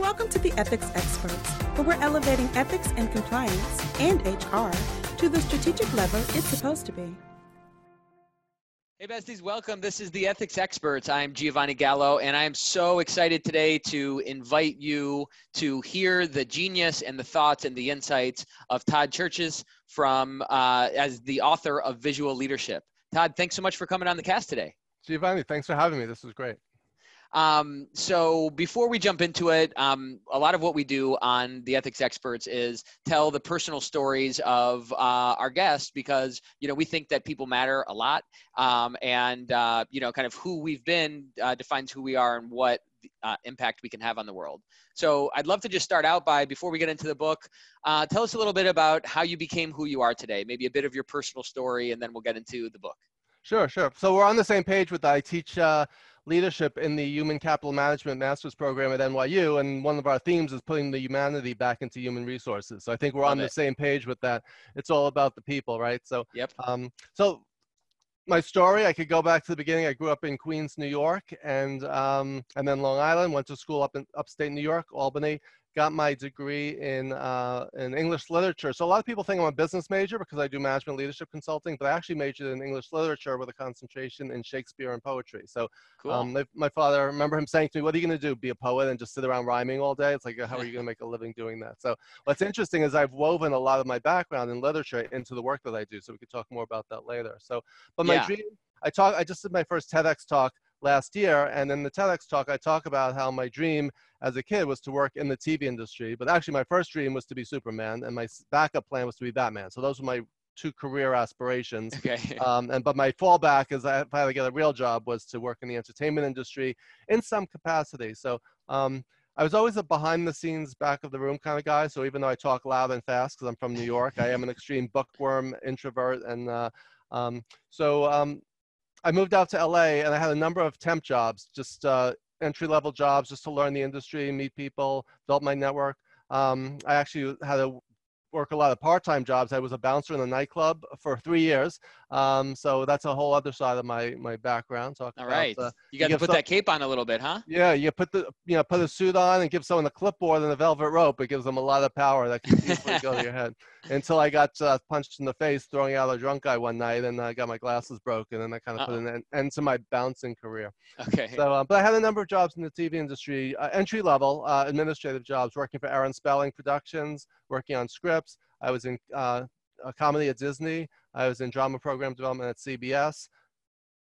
Welcome to the Ethics Experts, where we're elevating ethics and compliance and HR to the strategic level it's supposed to be. Hey, besties, welcome. This is the Ethics Experts. I'm Giovanni Gallo, and I'm so excited today to invite you to hear the genius and the thoughts and the insights of Todd Cherches from uh, as the author of Visual Leadership. Todd, thanks so much for coming on the cast today. Giovanni, thanks for having me. This was great. Um, so before we jump into it, um, a lot of what we do on the ethics experts is tell the personal stories of uh, our guests because you know we think that people matter a lot, um, and uh, you know kind of who we've been uh, defines who we are and what uh, impact we can have on the world. So I'd love to just start out by before we get into the book, uh, tell us a little bit about how you became who you are today. Maybe a bit of your personal story, and then we'll get into the book. Sure, sure. So we're on the same page with I teach uh, leadership in the Human Capital Management Master's Program at NYU, and one of our themes is putting the humanity back into human resources. So I think we're Love on it. the same page with that. It's all about the people, right? So, yep. Um, so my story, I could go back to the beginning. I grew up in Queens, New York, and um, and then Long Island. Went to school up in upstate New York, Albany got my degree in, uh, in English literature. So a lot of people think I'm a business major because I do management leadership consulting, but I actually majored in English literature with a concentration in Shakespeare and poetry. So cool. um, my, my, father, I remember him saying to me, what are you going to do, be a poet and just sit around rhyming all day? It's like, how are you going to make a living doing that? So what's interesting is I've woven a lot of my background in literature into the work that I do. So we could talk more about that later. So, but my yeah. dream, I talk, I just did my first TEDx talk last year. And in the TEDx talk, I talk about how my dream as a kid was to work in the TV industry. But actually, my first dream was to be Superman, and my backup plan was to be Batman. So those were my two career aspirations. Okay. Um, and but my fallback is I finally get a real job was to work in the entertainment industry in some capacity. So um, I was always a behind the scenes, back of the room kind of guy. So even though I talk loud and fast because I'm from New York, I am an extreme bookworm, introvert, and uh, um, so um, I moved out to LA and I had a number of temp jobs, just uh, entry level jobs, just to learn the industry, meet people, build my network. Um, I actually had a work a lot of part-time jobs. I was a bouncer in a nightclub for three years. Um, so that's a whole other side of my my background. Talk All right, about, uh, you got to put some, that cape on a little bit, huh? Yeah, you put the you know put a suit on and give someone a clipboard and a velvet rope. It gives them a lot of power that can easily go to your head. Until I got uh, punched in the face throwing out a drunk guy one night, and I got my glasses broken, and I kind of put an end, end, to my bouncing career. Okay. So, uh, but I had a number of jobs in the TV industry, uh, entry level uh, administrative jobs, working for Aaron Spelling Productions, working on scripts. I was in uh, comedy at Disney. I was in drama program development at CBS.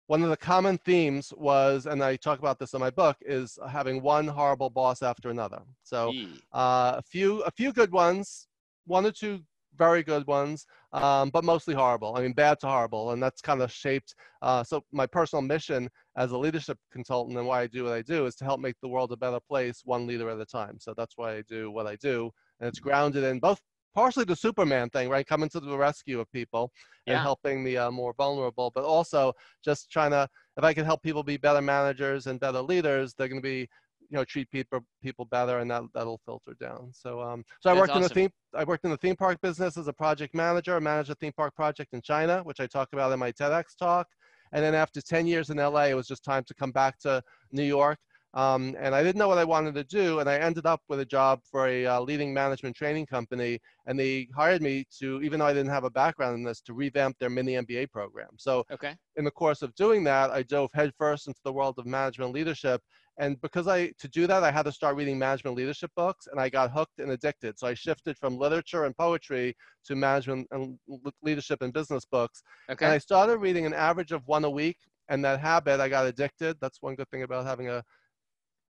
One of the common themes was, and I talk about this in my book, is having one horrible boss after another. So uh, a few, a few good ones, one or two very good ones, um, but mostly horrible. I mean, bad to horrible, and that's kind of shaped. Uh, so my personal mission as a leadership consultant and why I do what I do is to help make the world a better place, one leader at a time. So that's why I do what I do, and it's grounded in both partially the Superman thing, right? Coming to the rescue of people and helping the uh, more vulnerable, but also just trying to, if I can help people be better managers and better leaders, they're going to be, you know, treat people people better, and that that'll filter down. So, um, so I worked awesome. in the theme, I worked in the theme park business as a project manager. I managed a theme park project in China, which I talk about in my TEDx talk. And then after 10 years in LA, it was just time to come back to New York um, and I didn't know what I wanted to do, and I ended up with a job for a uh, leading management training company, and they hired me to, even though I didn't have a background in this, to revamp their mini MBA program. So, okay. in the course of doing that, I dove headfirst into the world of management leadership, and because I to do that, I had to start reading management leadership books, and I got hooked and addicted. So I shifted from literature and poetry to management and leadership and business books. Okay. And I started reading an average of one a week, and that habit, I got addicted. That's one good thing about having a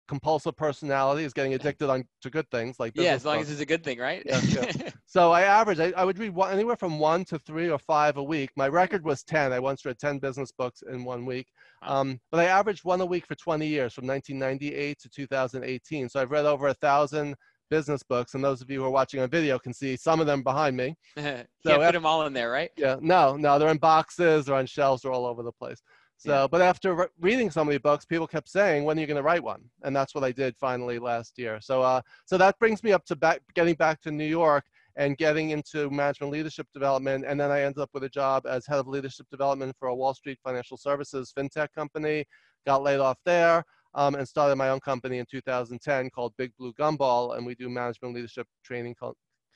compulsive personality is getting addicted on to good things like yeah as long books. as it's a good thing right? Yeah, yeah. so i average I, I, would read one, anywhere from one to three or five a week. My record was 10 i once read 10 business books in one week. Um, but i averaged one a week for 20 years from 1998 to 2018 so i've read over a thousand business books and those of you who are watching on video can see some of them behind me. So can't put them all in there right? Yeah no no they're in boxes they're on shelves they're all over the place so, yeah. but after re- reading so many books, people kept saying, "When are you going to write one?" And that's what I did finally last year. So, uh, so that brings me up to back, getting back to New York and getting into management leadership development. And then I ended up with a job as head of leadership development for a Wall Street financial services fintech company. Got laid off there. um, and started my own company in 2010 called Big Blue Gumball, and we do management leadership training,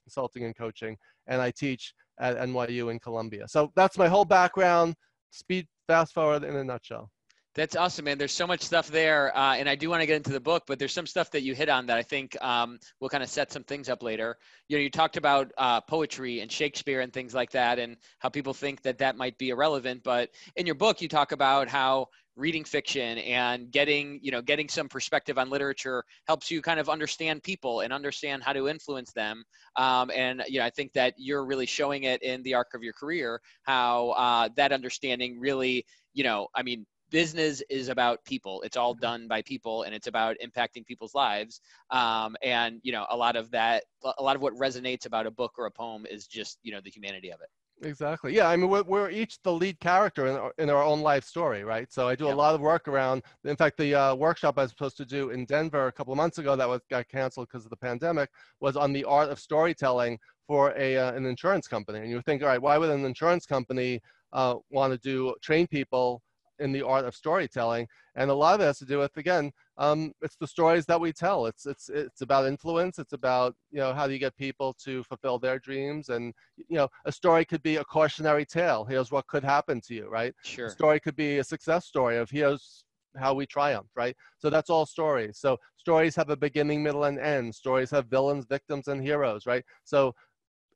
consulting, and coaching. And I teach at NYU in Columbia. So that's my whole background. Speed fast forward in a nutshell. That's awesome, man. There's so much stuff there, uh, and I do want to get into the book, but there's some stuff that you hit on that I think um, will kind of set some things up later. You know, you talked about uh, poetry and Shakespeare and things like that, and how people think that that might be irrelevant. But in your book, you talk about how reading fiction and getting, you know, getting some perspective on literature helps you kind of understand people and understand how to influence them. Um, and you know, I think that you're really showing it in the arc of your career how uh, that understanding really, you know, I mean business is about people. It's all done by people and it's about impacting people's lives. Um, and you know a lot of that a lot of what resonates about a book or a poem is just you know the humanity of it Exactly. Yeah. I mean, we're, we're each the lead character in our, in our own life story, right? So I do a lot of work around. In fact, the uh, workshop I was supposed to do in Denver a couple of months ago that was got canceled because of the pandemic was on the art of storytelling for a uh, an insurance company. And you think, all right, why would an insurance company uh, want to do train people in the art of storytelling and a lot of it has to do with again um, it's the stories that we tell. It's it's it's about influence. It's about you know how do you get people to fulfill their dreams? And you know a story could be a cautionary tale. Here's what could happen to you right? Sure. a story could be a success story of here's how we triumph right? So that's all stories. So stories have a beginning middle and end. Stories have villains victims and heroes right? So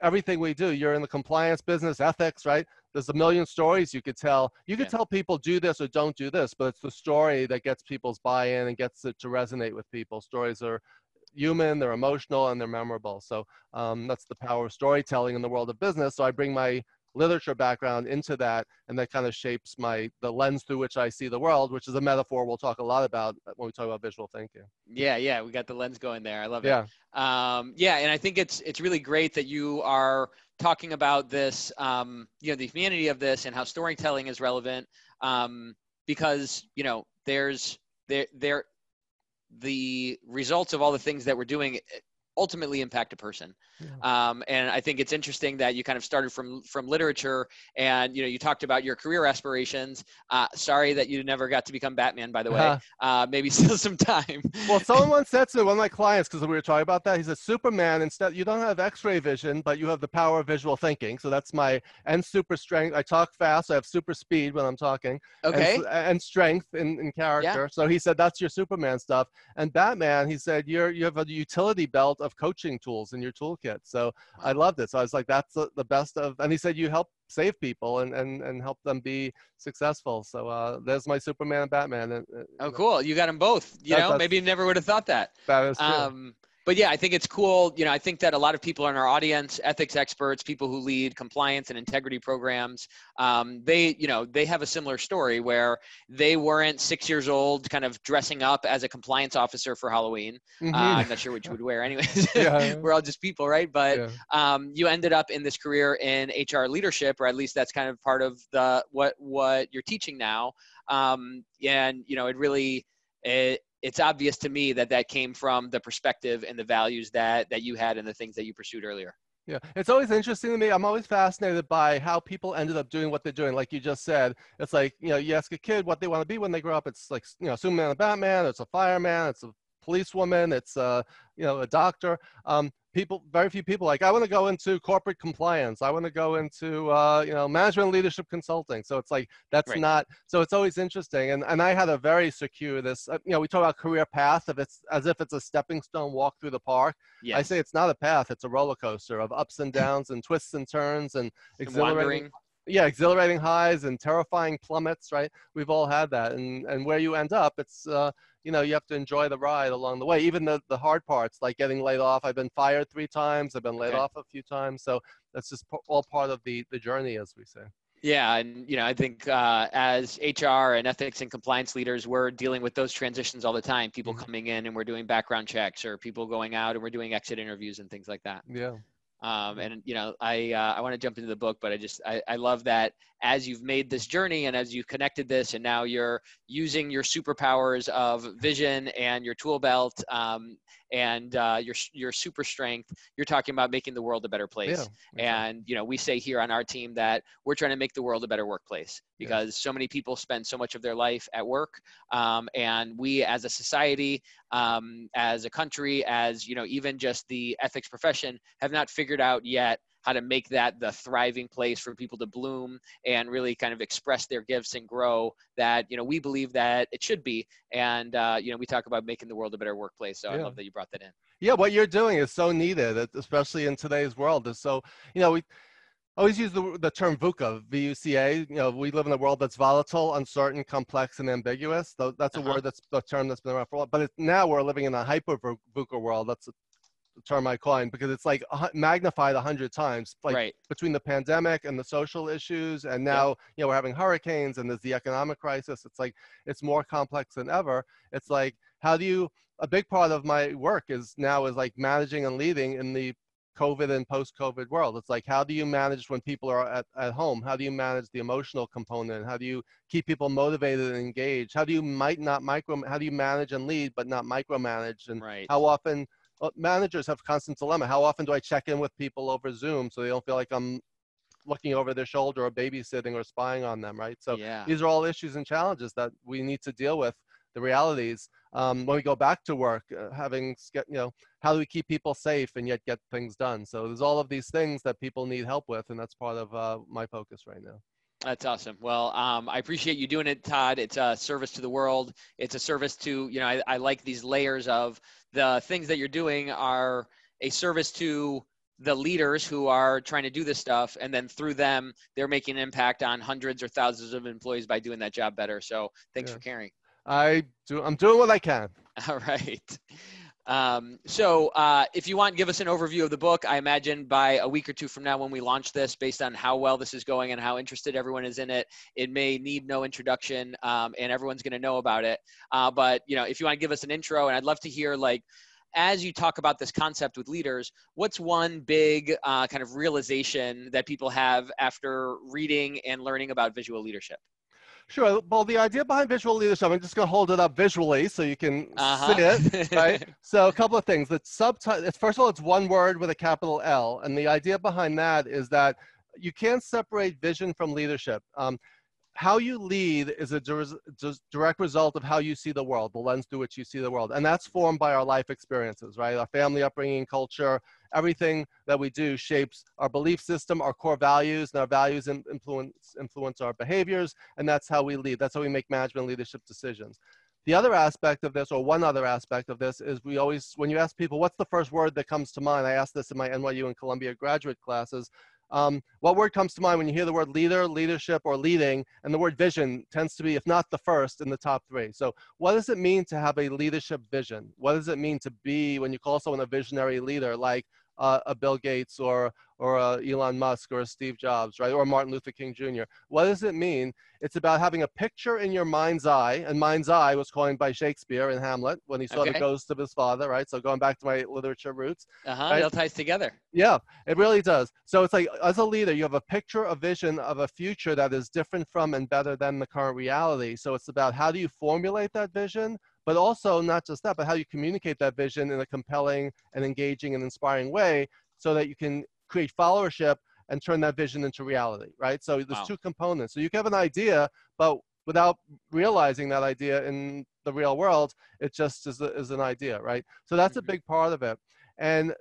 everything we do you're in the compliance business ethics right there's a million stories you could tell. You could yeah. tell people do this or don't do this, but it's the story that gets people's buy-in and gets it to resonate with people. Stories are human, they're emotional, and they're memorable. So um, that's the power of storytelling in the world of business. So I bring my literature background into that, and that kind of shapes my the lens through which I see the world, which is a metaphor we'll talk a lot about when we talk about visual thinking. Yeah, yeah, we got the lens going there. I love it. Yeah, um, yeah, and I think it's it's really great that you are talking about this, um, you know, the humanity of this and how storytelling is relevant, um, because you know, there's there there the results of all the things that we're doing ultimately impact a person. Yeah. Um, and I think it's interesting that you kind of started from from literature, and you know you talked about your career aspirations. Uh, sorry that you never got to become Batman, by the way. Uh-huh. Uh, maybe still some time. Well, someone once said to one of my clients because we were talking about that. He said Superman instead you don't have X-ray vision, but you have the power of visual thinking. So that's my and super strength. I talk fast. I have super speed when I'm talking. Okay. And, and strength in, in character. Yeah. So he said that's your Superman stuff. And Batman, he said you're you have a utility belt of coaching tools in your toolkit. So. I loved it. So I was like, that's the, the best of, and he said, you help save people and, and, and help them be successful. So uh, there's my Superman and Batman. And, oh, cool. You got them both, you know, maybe you never would have thought that. That is true. Um, but yeah, I think it's cool. You know, I think that a lot of people in our audience, ethics experts, people who lead compliance and integrity programs, um, they, you know, they have a similar story where they weren't six years old, kind of dressing up as a compliance officer for Halloween. Mm-hmm. Uh, I'm not sure what you would wear, anyways. Yeah. We're all just people, right? But yeah. um, you ended up in this career in HR leadership, or at least that's kind of part of the what what you're teaching now. Um, and you know, it really it it's obvious to me that that came from the perspective and the values that that you had and the things that you pursued earlier. Yeah, it's always interesting to me. I'm always fascinated by how people ended up doing what they're doing. Like you just said, it's like you know, you ask a kid what they want to be when they grow up. It's like you know, Superman a Batman. It's a fireman. It's a policewoman. It's a you know, a doctor. Um, people very few people like i want to go into corporate compliance i want to go into uh, you know management leadership consulting so it's like that's right. not so it's always interesting and and i had a very circuitous uh, you know we talk about career path if it's as if it's a stepping stone walk through the park yes. i say it's not a path it's a roller coaster of ups and downs and twists and turns and exhilarating yeah exhilarating highs and terrifying plummets right we've all had that and and where you end up it's uh you know, you have to enjoy the ride along the way. Even the, the hard parts, like getting laid off. I've been fired three times. I've been laid okay. off a few times. So that's just all part of the, the journey, as we say. Yeah, and you know, I think uh, as HR and ethics and compliance leaders, we're dealing with those transitions all the time. People mm-hmm. coming in and we're doing background checks, or people going out and we're doing exit interviews and things like that. Yeah. Um, and you know, I uh, I want to jump into the book, but I just I, I love that as you've made this journey and as you've connected this, and now you're using your superpowers of vision and your tool belt um, and uh, your your super strength. You're talking about making the world a better place. Yeah, and you know, we say here on our team that we're trying to make the world a better workplace. because so many people spend so much of their life at work um, and we as a society um, as a country as you know even just the ethics profession have not figured out yet how to make that the thriving place for people to bloom and really kind of express their gifts and grow that you know we believe that it should be and uh, you know we talk about making the world a better workplace so yeah. i love that you brought that in yeah what you're doing is so needed especially in today's world is so you know we always use the, the term VUCA, V-U-C-A. You know, we live in a world that's volatile, uncertain, complex, and ambiguous. So that's a uh-huh. word that's a term that's been around for a while. But now we're living in a hyper VUCA world. That's term I coined because it's like magnified a hundred times. Like right. between the pandemic and the social issues, and now yep. you know we're having hurricanes and there's the economic crisis. It's like it's more complex than ever. It's like how do you? A big part of my work is now is like managing and leading in the COVID and post-COVID world. It's like, how do you manage when people are at, at home? How do you manage the emotional component? How do you keep people motivated and engaged? How do you might not micro, how do you manage and lead, but not micromanage? And right. how often managers have constant dilemma. How often do I check in with people over Zoom so they don't feel like I'm looking over their shoulder or babysitting or spying on them, right? So yeah. these are all issues and challenges that we need to deal with the realities um, when we go back to work, uh, having, you know, how do we keep people safe and yet get things done? So there's all of these things that people need help with, and that's part of uh, my focus right now. That's awesome. Well, um, I appreciate you doing it, Todd. It's a service to the world. It's a service to, you know, I, I like these layers of the things that you're doing are a service to the leaders who are trying to do this stuff and then through them they're making an impact on hundreds or thousands of employees by doing that job better so thanks yeah. for caring i do i'm doing what i can all right um, so uh, if you want, give us an overview of the book. I imagine by a week or two from now, when we launch this, based on how well this is going and how interested everyone is in it, it may need no introduction, um, and everyone's going to know about it. Uh, but you know, if you want to give us an intro, and I'd love to hear like as you talk about this concept with leaders, what's one big uh, kind of realization that people have after reading and learning about visual leadership? Sure. Well, the idea behind visual leadership, I'm just going to hold it up visually so you can uh-huh. see it, right? so a couple of things. The subtitle, first of all, it's one word with a capital L. And the idea behind that is that you can't separate vision from leadership. Um, how you lead is a direct result of how you see the world, the lens through which you see the world. And that's formed by our life experiences, right? Our family upbringing, culture, everything that we do shapes our belief system, our core values, and our values influence, influence our behaviors. And that's how we lead. That's how we make management leadership decisions. The other aspect of this, or one other aspect of this, is we always, when you ask people, what's the first word that comes to mind? I ask this in my NYU and Columbia graduate classes. Um, what word comes to mind when you hear the word leader, leadership, or leading? And the word vision tends to be, if not the first, in the top three. So, what does it mean to have a leadership vision? What does it mean to be, when you call someone a visionary leader, like uh, a Bill Gates or or a Elon Musk or a Steve Jobs, right? Or Martin Luther King Jr. What does it mean? It's about having a picture in your mind's eye, and mind's eye was coined by Shakespeare in Hamlet when he saw okay. the ghost of his father, right? So going back to my literature roots. Uh huh. Right? It all ties together. Yeah, it really does. So it's like as a leader, you have a picture, a vision of a future that is different from and better than the current reality. So it's about how do you formulate that vision, but also not just that, but how you communicate that vision in a compelling and engaging and inspiring way so that you can create followership and turn that vision into reality, right? So there's wow. two components. So you can have an idea, but without realizing that idea in the real world, it just is, a, is an idea, right? So that's mm-hmm. a big part of it. And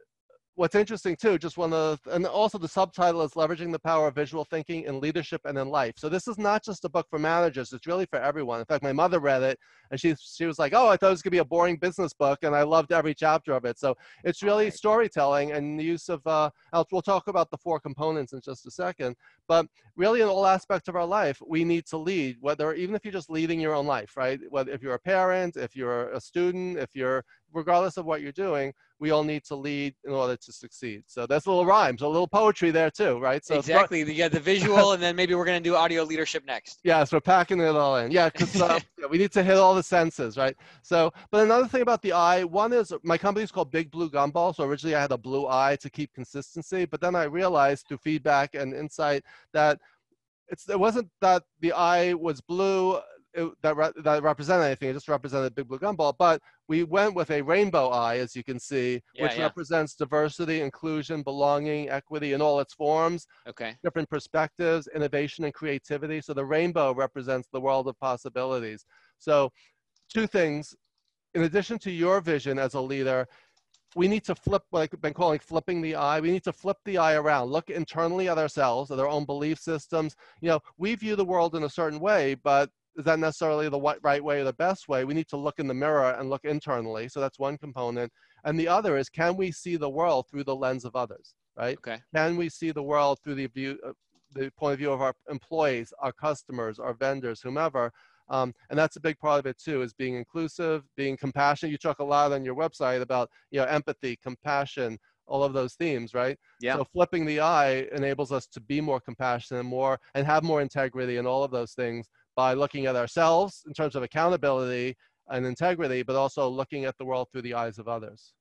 what's interesting too, just one of, the, and also the subtitle is leveraging the power of visual thinking in leadership and in life. So this is not just a book for managers; it's really for everyone. In fact, my mother read it, and she she was like, "Oh, I thought it was gonna be a boring business book," and I loved every chapter of it. So it's really right. storytelling and the use of. Uh, we'll talk about the four components in just a second, but really in all aspects of our life, we need to lead. Whether even if you're just leading your own life, right? Whether if you're a parent, if you're a student, if you're regardless of what you're doing, we all need to lead in order to succeed. So that's a little rhymes, a little poetry there too, right? So exactly. You got the visual, and then maybe we're going to do audio leadership next. Yeah, so we're packing it all in. Yeah, because uh, yeah, we need to hit all the senses, right? So, but another thing about the eye, one is my company is called Big Blue Gumball. So originally I had a blue eye to keep consistency, but then I realized through feedback and insight that it's it wasn't that the eye was blue it, that, re- that represented anything. It just represented a big blue gumball. But we went with a rainbow eye, as you can see, Yeah, which yeah. represents diversity, inclusion, belonging, equity in all its forms, Okay. different perspectives, innovation, and creativity. So the rainbow represents the world of possibilities. So, two things. In addition to your vision as a leader, we need to flip, like I've been calling flipping the eye. We need to flip the eye around, look internally at ourselves, at our own belief systems. You know, we view the world in a certain way, but is that necessarily the right way or the best way? We need to look in the mirror and look internally. So that's one component. And the other is, can we see the world through the lens of others, right? Okay. Can we see the world through the view, uh, the point of view of our employees, our customers, our vendors, whomever? Um, and that's a big part of it too, is being inclusive, being compassionate. You talk a lot on your website about, you know, empathy, compassion, all of those themes, right? Yeah. So flipping the eye enables us to be more compassionate and more and have more integrity and all of those things by looking at ourselves in terms of accountability and integrity, but also looking at the world through the eyes of others.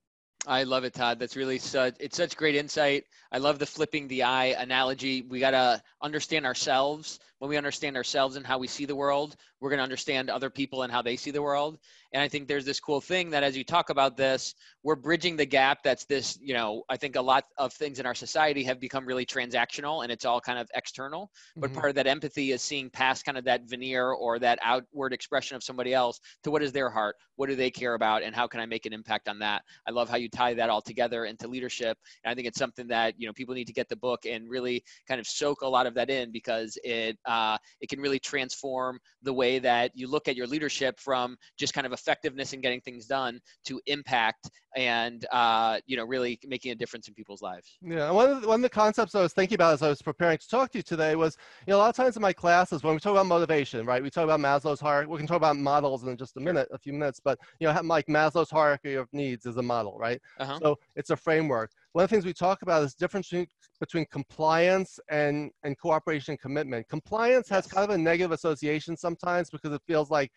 I love it, Todd. That's really such it's such great insight. I love the flipping the eye analogy. We gotta understand ourselves. When we understand ourselves and how we see the world, we're gonna understand other people and how they see the world. And I think there's this cool thing that as you talk about this, we're bridging the gap that's this, you know, I think a lot of things in our society have become really transactional and it's all kind of external. But Mhm. part of that empathy is seeing past kind of that veneer or that outward expression of somebody else to what is their heart, what do they care about, and how can I make an impact on that? I love how you tie that all together into leadership. And I think it's something that you know people need to get the book and really kind of soak a lot of that in because it uh, it can really transform the way that you look at your leadership from just kind of effectiveness in getting things done to impact and uh, you know really making a difference in people's lives. Yeah, one of, the, one of the concepts I was thinking about as I was preparing to talk to you today was, you know, a lot of times in my classes when we talk about motivation, right? We talk about Maslow's hierarchy. We can talk about models in just a minute, a few minutes, but you know, like Maslow's hierarchy of needs is a model, right? Uh-huh. So it's a framework. One of the things we talk about is difference between, between compliance and and cooperation and commitment. Compliance has kind of a negative association sometimes because it feels like,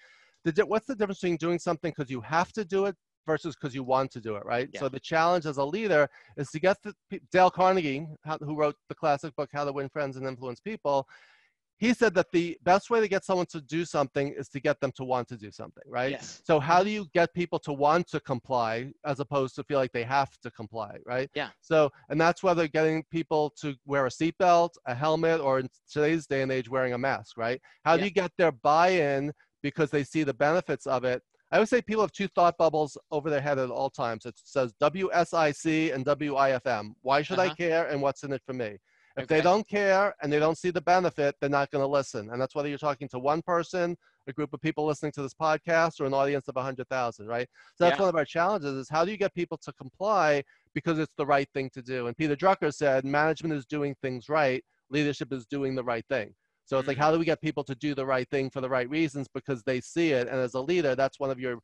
the, what's the difference between doing something because you have to do it versus because you want to do it, right? Yeah. So the challenge as a leader is to get the Dale Carnegie, who wrote the classic book How to Win Friends and Influence People. He said that the best way to get someone to do something is to get them to want to do something, right? Yes. So how do you get people to want to comply as opposed to feel like they have to comply, right? Yeah. So, and that's whether getting people to wear a seatbelt, a helmet, or in today's day and age, wearing a mask, right? How do you get their buy-in because they see the benefits of it? I would say people have two thought bubbles over their head at all times. It says WSIC and WIFM. Why should I Uh-huh. care and what's in it for me? If they don't care and they don't see the benefit, they're not going to listen. And that's whether you're talking to one person, a group of people listening to this podcast, or an audience of 100,000, right? So that's Yeah. one of our challenges is how do you get people to comply because it's the right thing to do? And Peter Drucker said, management is doing things right, leadership is doing the right thing. So it's like, how mm-hmm. do we get people to do the right thing for the right reasons because they see it? And as a leader, that's one of your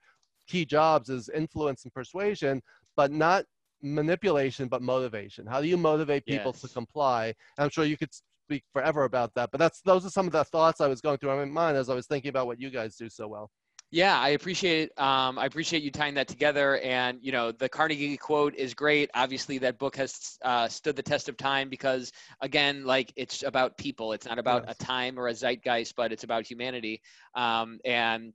key jobs is influence and persuasion, but not manipulation, but motivation. How do you motivate people to comply? And I'm sure you could speak forever about that, but that's those are some of the thoughts I was going through in my mind as I was thinking about what you guys do so well. Yeah, I appreciate um, I appreciate you tying that together. And you know, the Carnegie quote is great. Obviously, that book has uh, stood the test of time because, again, like it's about people. It's not about Yes. a time or a zeitgeist, but it's about humanity. Um, and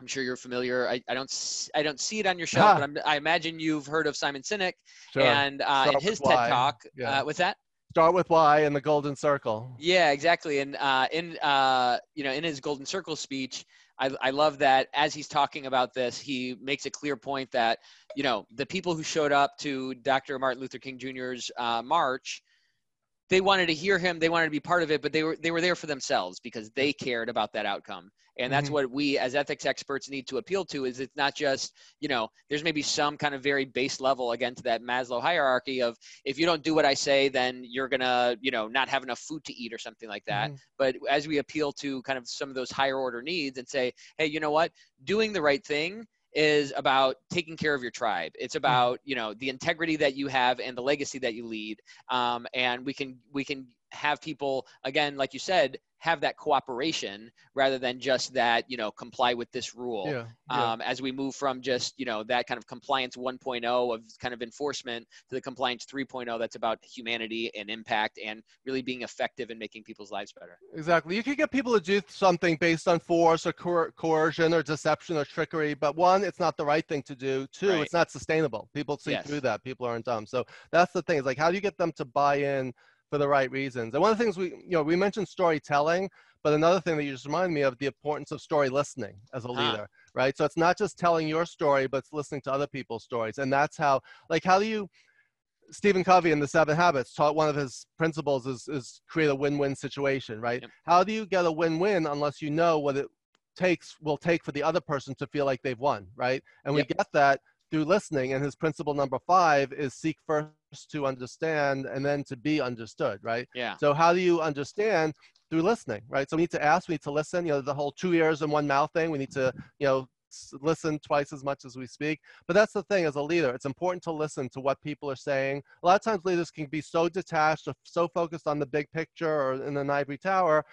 I'm sure you're familiar. I, I don't I don't see it on your shelf, Ah. but I'm, I imagine you've heard of Simon Sinek Sure. and uh, in his why. TED Talk. Yeah. Uh, what's that? Start with why and the golden circle. Yeah, exactly. And uh, in uh, you know in his Golden Circle speech, I, I love that as he's talking about this, he makes a clear point that you know the people who showed up to Dr. Martin Luther King Jr.'s uh, march, they wanted to hear him, they wanted to be part of it, but they were they were there for themselves because they cared about that outcome. And that's Mhm. what we as ethics experts need to appeal to is it's not just, you know, there's maybe some kind of very base level again to that Maslow hierarchy of if you don't do what I say, then you're gonna, you know, not have enough food to eat or something like that. Mhm. But as we appeal to kind of some of those higher order needs and say, hey, you know what, doing the right thing is about taking care of your tribe. It's about you know the integrity that you have and the legacy that you lead. Um, and we can we can have people again like you said have that cooperation rather than just that you know comply with this rule Yeah, yeah. um, as we move from just you know that kind of compliance 1.0 of kind of enforcement to the compliance 3.0 that's about humanity and impact and really being effective in making people's lives better Exactly. You can get people to do something based on force or coer- coercion or deception or trickery, but one, it's not the right thing to do. Two, Right. it's not sustainable. People see Yes. through that. People aren't dumb. So that's the thing. Is like, how do you get them to buy in for the right reasons? And one of the things we, you know, we mentioned storytelling, but another thing that you just reminded me of the importance of story listening as a Ah. leader, right? So it's not just telling your story, but it's listening to other people's stories. And that's how, like, how do you, Stephen Covey in the Seven Habits taught one of his principles is, is create a win-win situation, right? Yep. How do you get a win-win unless you know what it takes will take for the other person to feel like they've won, right? And we get that through listening. And his principle number five is seek first to understand and then to be understood, right? yeah So how do you understand? Through listening, right? So we need to ask, we need to listen. You know, the whole two ears and one mouth thing. We need to, you know, listen twice as much as we speak. But that's the thing as a leader. It's important to listen to what people are saying. A lot of times leaders can be so detached or so focused on the big picture or in an ivory tower,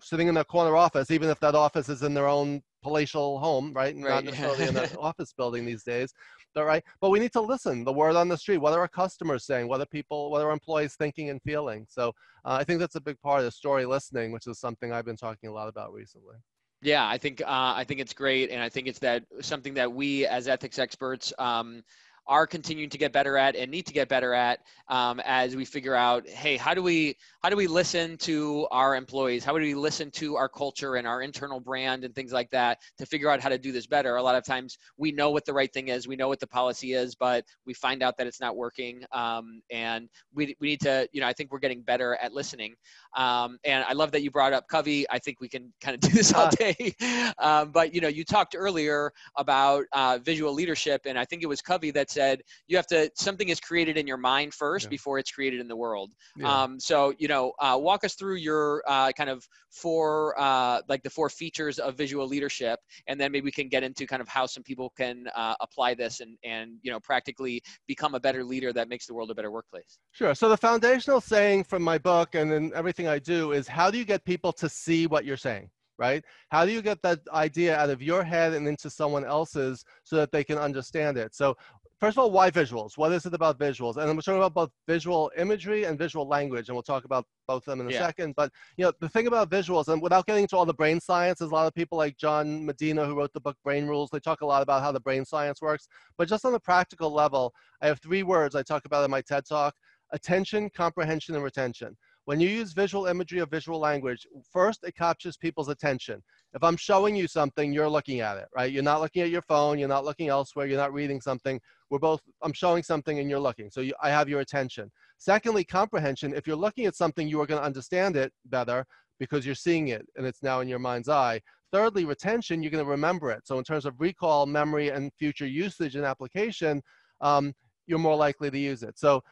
sitting in their corner office, even if that office is in their own palatial home, right? Right. Not necessarily in an office building these days. All right. But we need to listen. The word on the street. What are our customers saying? What are people? What are employees thinking and feeling? So uh, I think that's a big part of the story listening, which is something I've been talking a lot about recently. Yeah, I think uh, I think it's great, and I think it's that something that we as ethics experts um, are continuing to get better at and need to get better at um, as we figure out, hey, how do we how do we listen to our employees? How do we listen to our culture and our internal brand and things like that to figure out how to do this better? A lot of times we know what the right thing is, we know what the policy is, but we find out that it's not working, um, and we we need to, you know, I think we're getting better at listening. Um, and I love that you brought up Covey. I think we can kind of do this all Ah. day. Um, but you know, you talked earlier about uh, visual leadership, and I think it was Covey that said you have to something is created in your mind first Yeah. before it's created in the world. Yeah. Um, so you know, uh, walk us through your uh, kind of four uh, like the four features of visual leadership, and then maybe we can get into kind of how some people can uh, apply this and and you know practically become a better leader that makes the world a better workplace. Sure. So the foundational saying from my book and then everything I do is how do you get people to see what you're saying? Right? How do you get that idea out of your head and into someone else's so that they can understand it? So first of all, why visuals? What is it about visuals? And we're talking about both visual imagery and visual language, and we'll talk about both of them in a Yeah. second. But you know, the thing about visuals, and without getting into all the brain science, there's a lot of people like John Medina who wrote the book Brain Rules. They talk a lot about how the brain science works. But just on the practical level, I have three words I talk about in my TED talk: attention, comprehension, and retention. When you use visual imagery or visual language, first it captures people's attention. If I'm showing you something, you're looking at it, right? You're not looking at your phone, you're not looking elsewhere, you're not reading something. We're both, I'm showing something and you're looking. So you, I have your attention. Secondly, comprehension. If you're looking at something, you are going to understand it better because you're seeing it and it's now in your mind's eye. Thirdly, retention, you're going to remember it. So in terms of recall, memory, and future usage and application, um, you're more likely to use it. So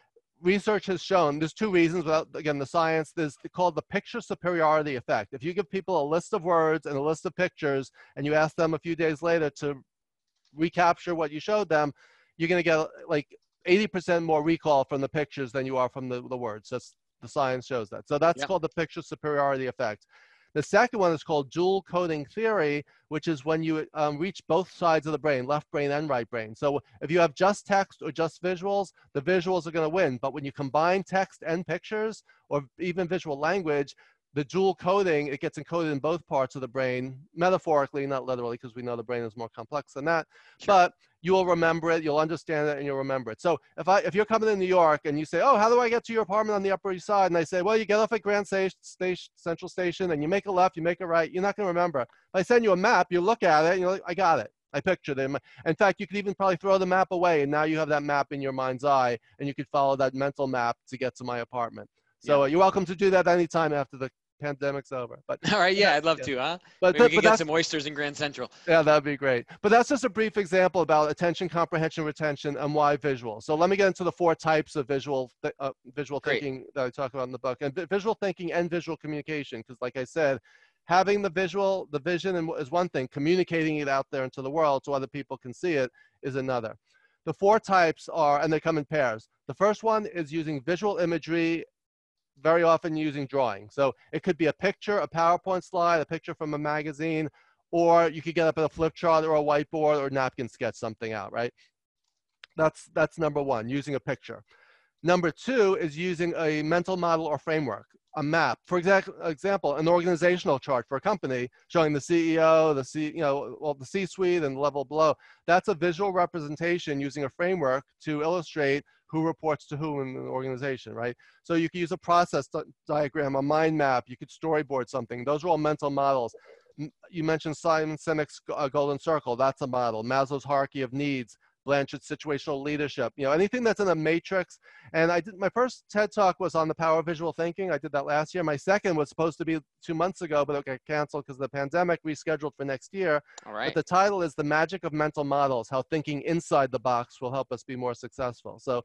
research has shown there's two reasons without again the science there's called the picture superiority effect. If you give people a list of words and a list of pictures and you ask them a few days later to recapture what you showed them you're going to get like 80% more recall from the pictures than you are from the, the words. That's the science shows that. So that's Yep. called the picture superiority effect the second one is called dual coding theory, which is when you um, reach both sides of the brain, left brain and right brain. So if you have just text or just visuals, the visuals are going to win. But when you combine text and pictures or even visual language, the dual coding, it gets encoded in both parts of the brain, metaphorically, not literally, because we know the brain is more complex than that. Sure. But you will remember it, you'll understand it, and you'll remember it. So if I if you're coming to New York and you say, "Oh, how do I get to your apartment on the Upper East Side?" and I say, "Well, you get off at Grand Station, Station Central Station, and you make a left, you make a right," you're not going to remember. If I send you a map, you look at it, and you're like, "I got it." I pictured it. in fact, you could even probably throw the map away, and now you have that map in your mind's eye, and you could follow that mental map to get to my apartment. So Yeah. uh, you're welcome to do that anytime after the pandemic's over. But All right, yeah, I'd love Yeah. to, huh? but, Maybe that- we can get some oysters in Grand Central. yeah, that'd be great. But that's just a brief example about attention, comprehension, retention, and why visual. So let me get into the four types of visual th- uh, visual Great. thinking that I talk about in the book, and visual thinking and visual communication. Because, like I said, having the visual, the vision, and is one thing. Communicating it out there into the world so other people can see it is another. The four types are, and they come in pairs. The first one is using visual imagery very often using drawing. So it could be a picture, a PowerPoint slide, a picture from a magazine, or you could get up at a flip chart or a whiteboard or napkin sketch something out, right? That's, that's number one, using a picture. Number two is using a mental model or framework, a map. For example, an organizational chart for a company showing the CEO, the C, you know, well, the C-suite and the level below. That's a visual representation using a framework to illustrate who reports to who in the organization, right? So you could use a process diagram, a mind map. You could storyboard something. Those are all mental models. You mentioned Simon Sinek's uh, Golden Circle. That's a model. Maslow's hierarchy of needs. Blanchard's situational leadership, you know, anything that's in a matrix. And I did my first TED talk was on the power of visual thinking. I did that last year. My second was supposed to be two months ago, but it got canceled because of the pandemic, rescheduled for next year. All right. But the title is The Magic of Mental Models, How Thinking Inside the Box Will Help Us Be More Successful. So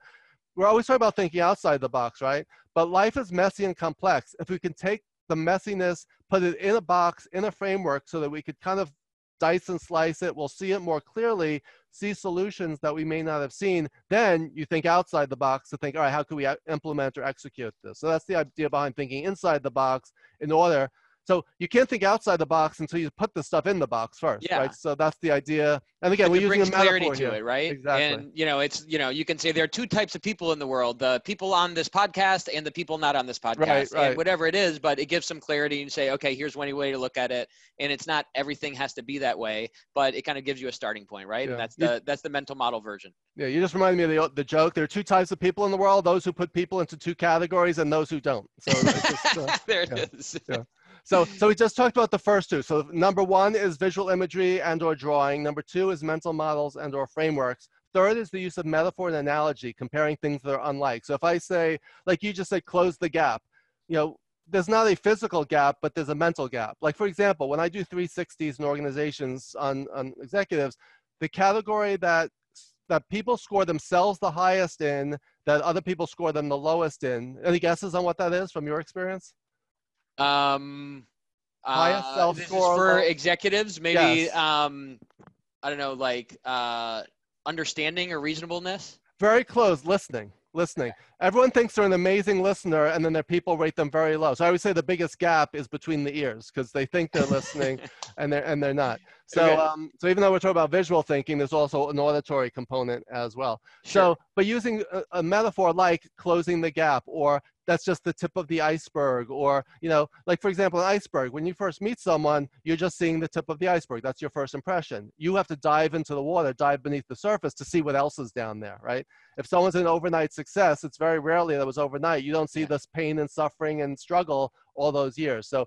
we're always talking about thinking outside the box, right? But life is messy and complex. If we can take the messiness, put it in a box, in a framework, so that we could kind of dice and slice it, we'll see it more clearly, see solutions that we may not have seen. Then you think outside the box to think, all right, how can we implement or execute this? So that's the idea behind thinking inside the box in order so you can't think outside the box until you put the stuff in the box first, yeah. right? So that's the idea. And again, we're using a clarity to here. it, right? Exactly. And you know, it's you know, you can say there are two types of people in the world: the people on this podcast and the people not on this podcast, right, right. and whatever it is. But it gives some clarity and say, okay, here's one way to look at it, and it's not everything has to be that way, but it kind of gives you a starting point, right? Yeah. And that's the that's the mental model version. Yeah, you just reminded me of the, the joke. There are two types of people in the world: those who put people into two categories and those who don't. So just, uh, there it yeah, is. Yeah. So, so we just talked about the first two. So number one is visual imagery and or drawing. Number two is mental models and or frameworks. Third is the use of metaphor and analogy, comparing things that are unlike. So if I say, like you just said, close the gap, you know, there's not a physical gap, but there's a mental gap. Like for example, when I do 360s in organizations on, on executives, the category that that people score themselves the highest in, that other people score them the lowest in. Any guesses on what that is from your experience? Um, Highest uh, self score for executives, maybe. Yes. Um, I don't know, like uh, understanding or reasonableness. Very close. Listening listening. Everyone thinks they're an amazing listener, and then their people rate them very low. So I would say the biggest gap is between the ears because they think they're listening, and they're and they're not. So okay. um, so even though we're talking about visual thinking, there's also an auditory component as well. Sure. So, but using a, a metaphor like closing the gap or that's just the tip of the iceberg or you know like for example an iceberg when you first meet someone you're just seeing the tip of the iceberg that's your first impression you have to dive into the water dive beneath the surface to see what else is down there right if someone's an overnight success it's very rarely that was overnight you don't see this pain and suffering and struggle all those years so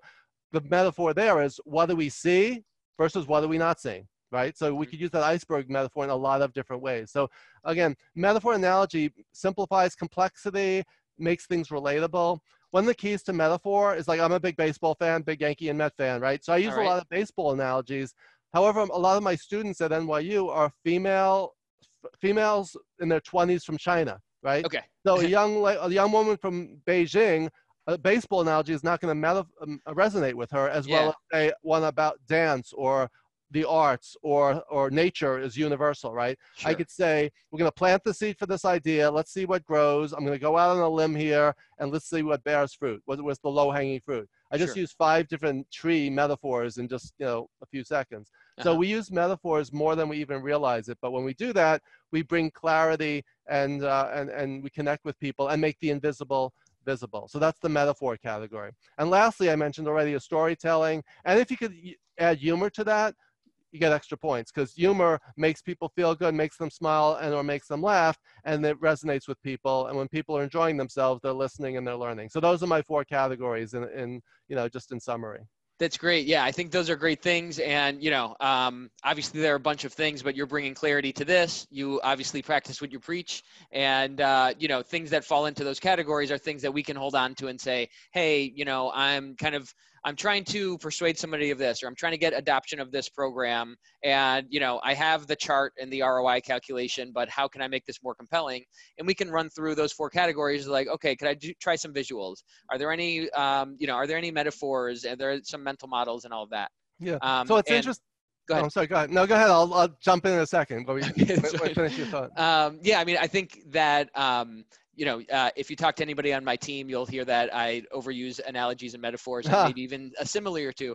the metaphor there is what do we see versus what are we not seeing right? So we mm-hmm. could use that iceberg metaphor in a lot of different ways. So again, metaphor analogy simplifies complexity, makes things relatable. One of the keys to metaphor is like I'm a big baseball fan, big Yankee and Met fan, right? So I use right. a lot of baseball analogies. However, a lot of my students at NYU are female females in their 20s from China, right? Okay. So a young like a young woman from Beijing, a baseball analogy is not going to meta- um, resonate with her as yeah. well as say one about dance or the arts or or nature is universal, right? Sure. I could say we're going to plant the seed for this idea. Let's see what grows. I'm going to go out on a limb here and let's see what bears fruit. What was the low hanging fruit? I just sure. used five different tree metaphors in just you know a few seconds. Uh-huh. So we use metaphors more than we even realize it. But when we do that, we bring clarity and uh, and and we connect with people and make the invisible visible. So that's the metaphor category. And lastly, I mentioned already a storytelling. And if you could add humor to that, you get extra points because humor makes people feel good, makes them smile, and or makes them laugh, and it resonates with people. And when people are enjoying themselves, they're listening and they're learning. So those are my four categories, in, in you know, just in summary. That's great. Yeah, I think those are great things. And, you know, um, obviously there are a bunch of things, but you're bringing clarity to this. You obviously practice what you preach. And, uh, you know, things that fall into those categories are things that we can hold on to and say, hey, you know, I'm kind of I'm trying to persuade somebody of this, or I'm trying to get adoption of this program. And, you know, I have the chart and the ROI calculation, but how can I make this more compelling? And we can run through those four categories like, okay, could I do, try some visuals? Are there any, um, you know, are there any metaphors? Are there some mental models and all of that? Yeah. Um, so it's interesting. Go ahead. Oh, I'm sorry. Go ahead. No, go ahead. I'll, I'll jump in in a second. But we, okay, finish your thought. Um, yeah, I mean, I think that um, you know, uh, if you talk to anybody on my team, you'll hear that I overuse analogies and metaphors, and maybe even a simile or two.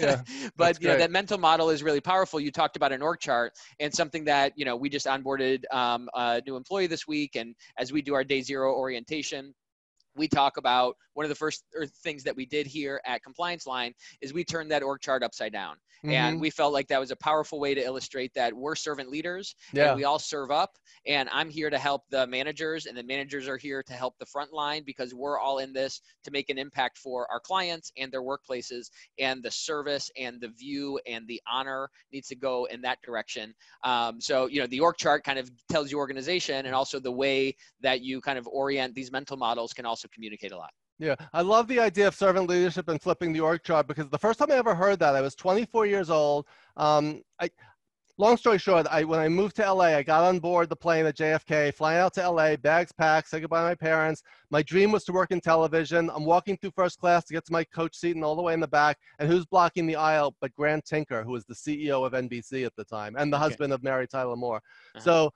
Yeah, but you know, that mental model is really powerful. You talked about an org chart, and something that you know we just onboarded um, a new employee this week, and as we do our day zero orientation we talk about one of the first things that we did here at Compliance Line is we turned that org chart upside down. Mm-hmm. And we felt like that was a powerful way to illustrate that we're servant leaders yeah. and we all serve up. And I'm here to help the managers, and the managers are here to help the front line because we're all in this to make an impact for our clients and their workplaces. And the service and the view and the honor needs to go in that direction. Um, so, you know, the org chart kind of tells your organization and also the way that you kind of orient these mental models can also communicate a lot. Yeah, I love the idea of servant leadership and flipping the org chart because the first time I ever heard that, I was 24 years old. Um, I, long story short, I, when I moved to LA, I got on board the plane at JFK, flying out to LA, bags packed, say goodbye to my parents. My dream was to work in television. I'm walking through first class to get to my coach seat and all the way in the back. And who's blocking the aisle but Grant Tinker, who was the CEO of NBC at the time and the okay. husband of Mary Tyler Moore. Uh-huh. So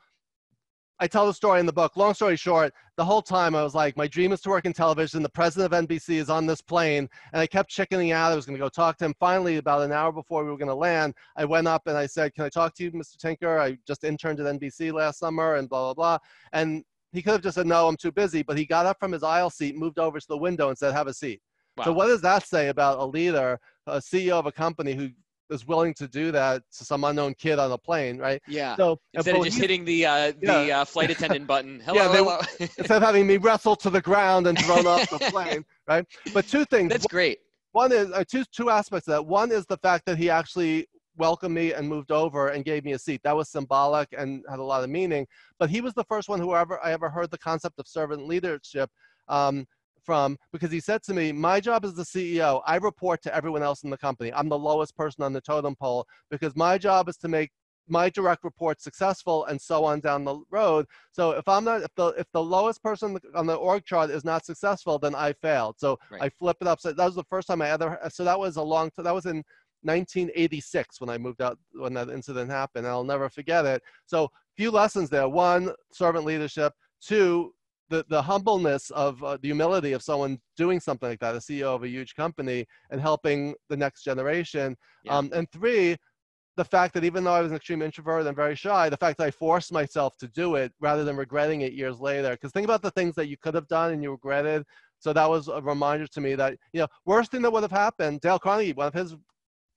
I tell the story in the book. Long story short, the whole time I was like, my dream is to work in television. The president of NBC is on this plane. And I kept chickening out. I was going to go talk to him. Finally, about an hour before we were going to land, I went up and I said, Can I talk to you, Mr. Tinker? I just interned at NBC last summer and blah, blah, blah. And he could have just said, No, I'm too busy. But he got up from his aisle seat, moved over to the window, and said, Have a seat. Wow. So, what does that say about a leader, a CEO of a company who is willing to do that to some unknown kid on a plane, right? Yeah. So instead of just hitting the uh, the yeah. uh, flight attendant button, hello, yeah, hello. instead of having me wrestle to the ground and thrown off the plane, right? But two things. That's great. One is uh, two two aspects of that. One is the fact that he actually welcomed me and moved over and gave me a seat. That was symbolic and had a lot of meaning. But he was the first one who ever I ever heard the concept of servant leadership. Um, from because he said to me, My job as the CEO, I report to everyone else in the company. I'm the lowest person on the totem pole because my job is to make my direct report successful and so on down the road. So if I'm not, if the if the lowest person on the org chart is not successful, then I failed. So right. I flip it up. So that was the first time I ever. Uh, so that was a long. Time. That was in 1986 when I moved out when that incident happened. I'll never forget it. So few lessons there. One, servant leadership. Two, the, the humbleness of uh, the humility of someone doing something like that, a CEO of a huge company, and helping the next generation. Yeah. Um, and three, the fact that even though I was an extreme introvert and very shy, the fact that I forced myself to do it rather than regretting it years later. Because think about the things that you could have done and you regretted. So that was a reminder to me that, you know, worst thing that would have happened, Dale Carnegie, one of his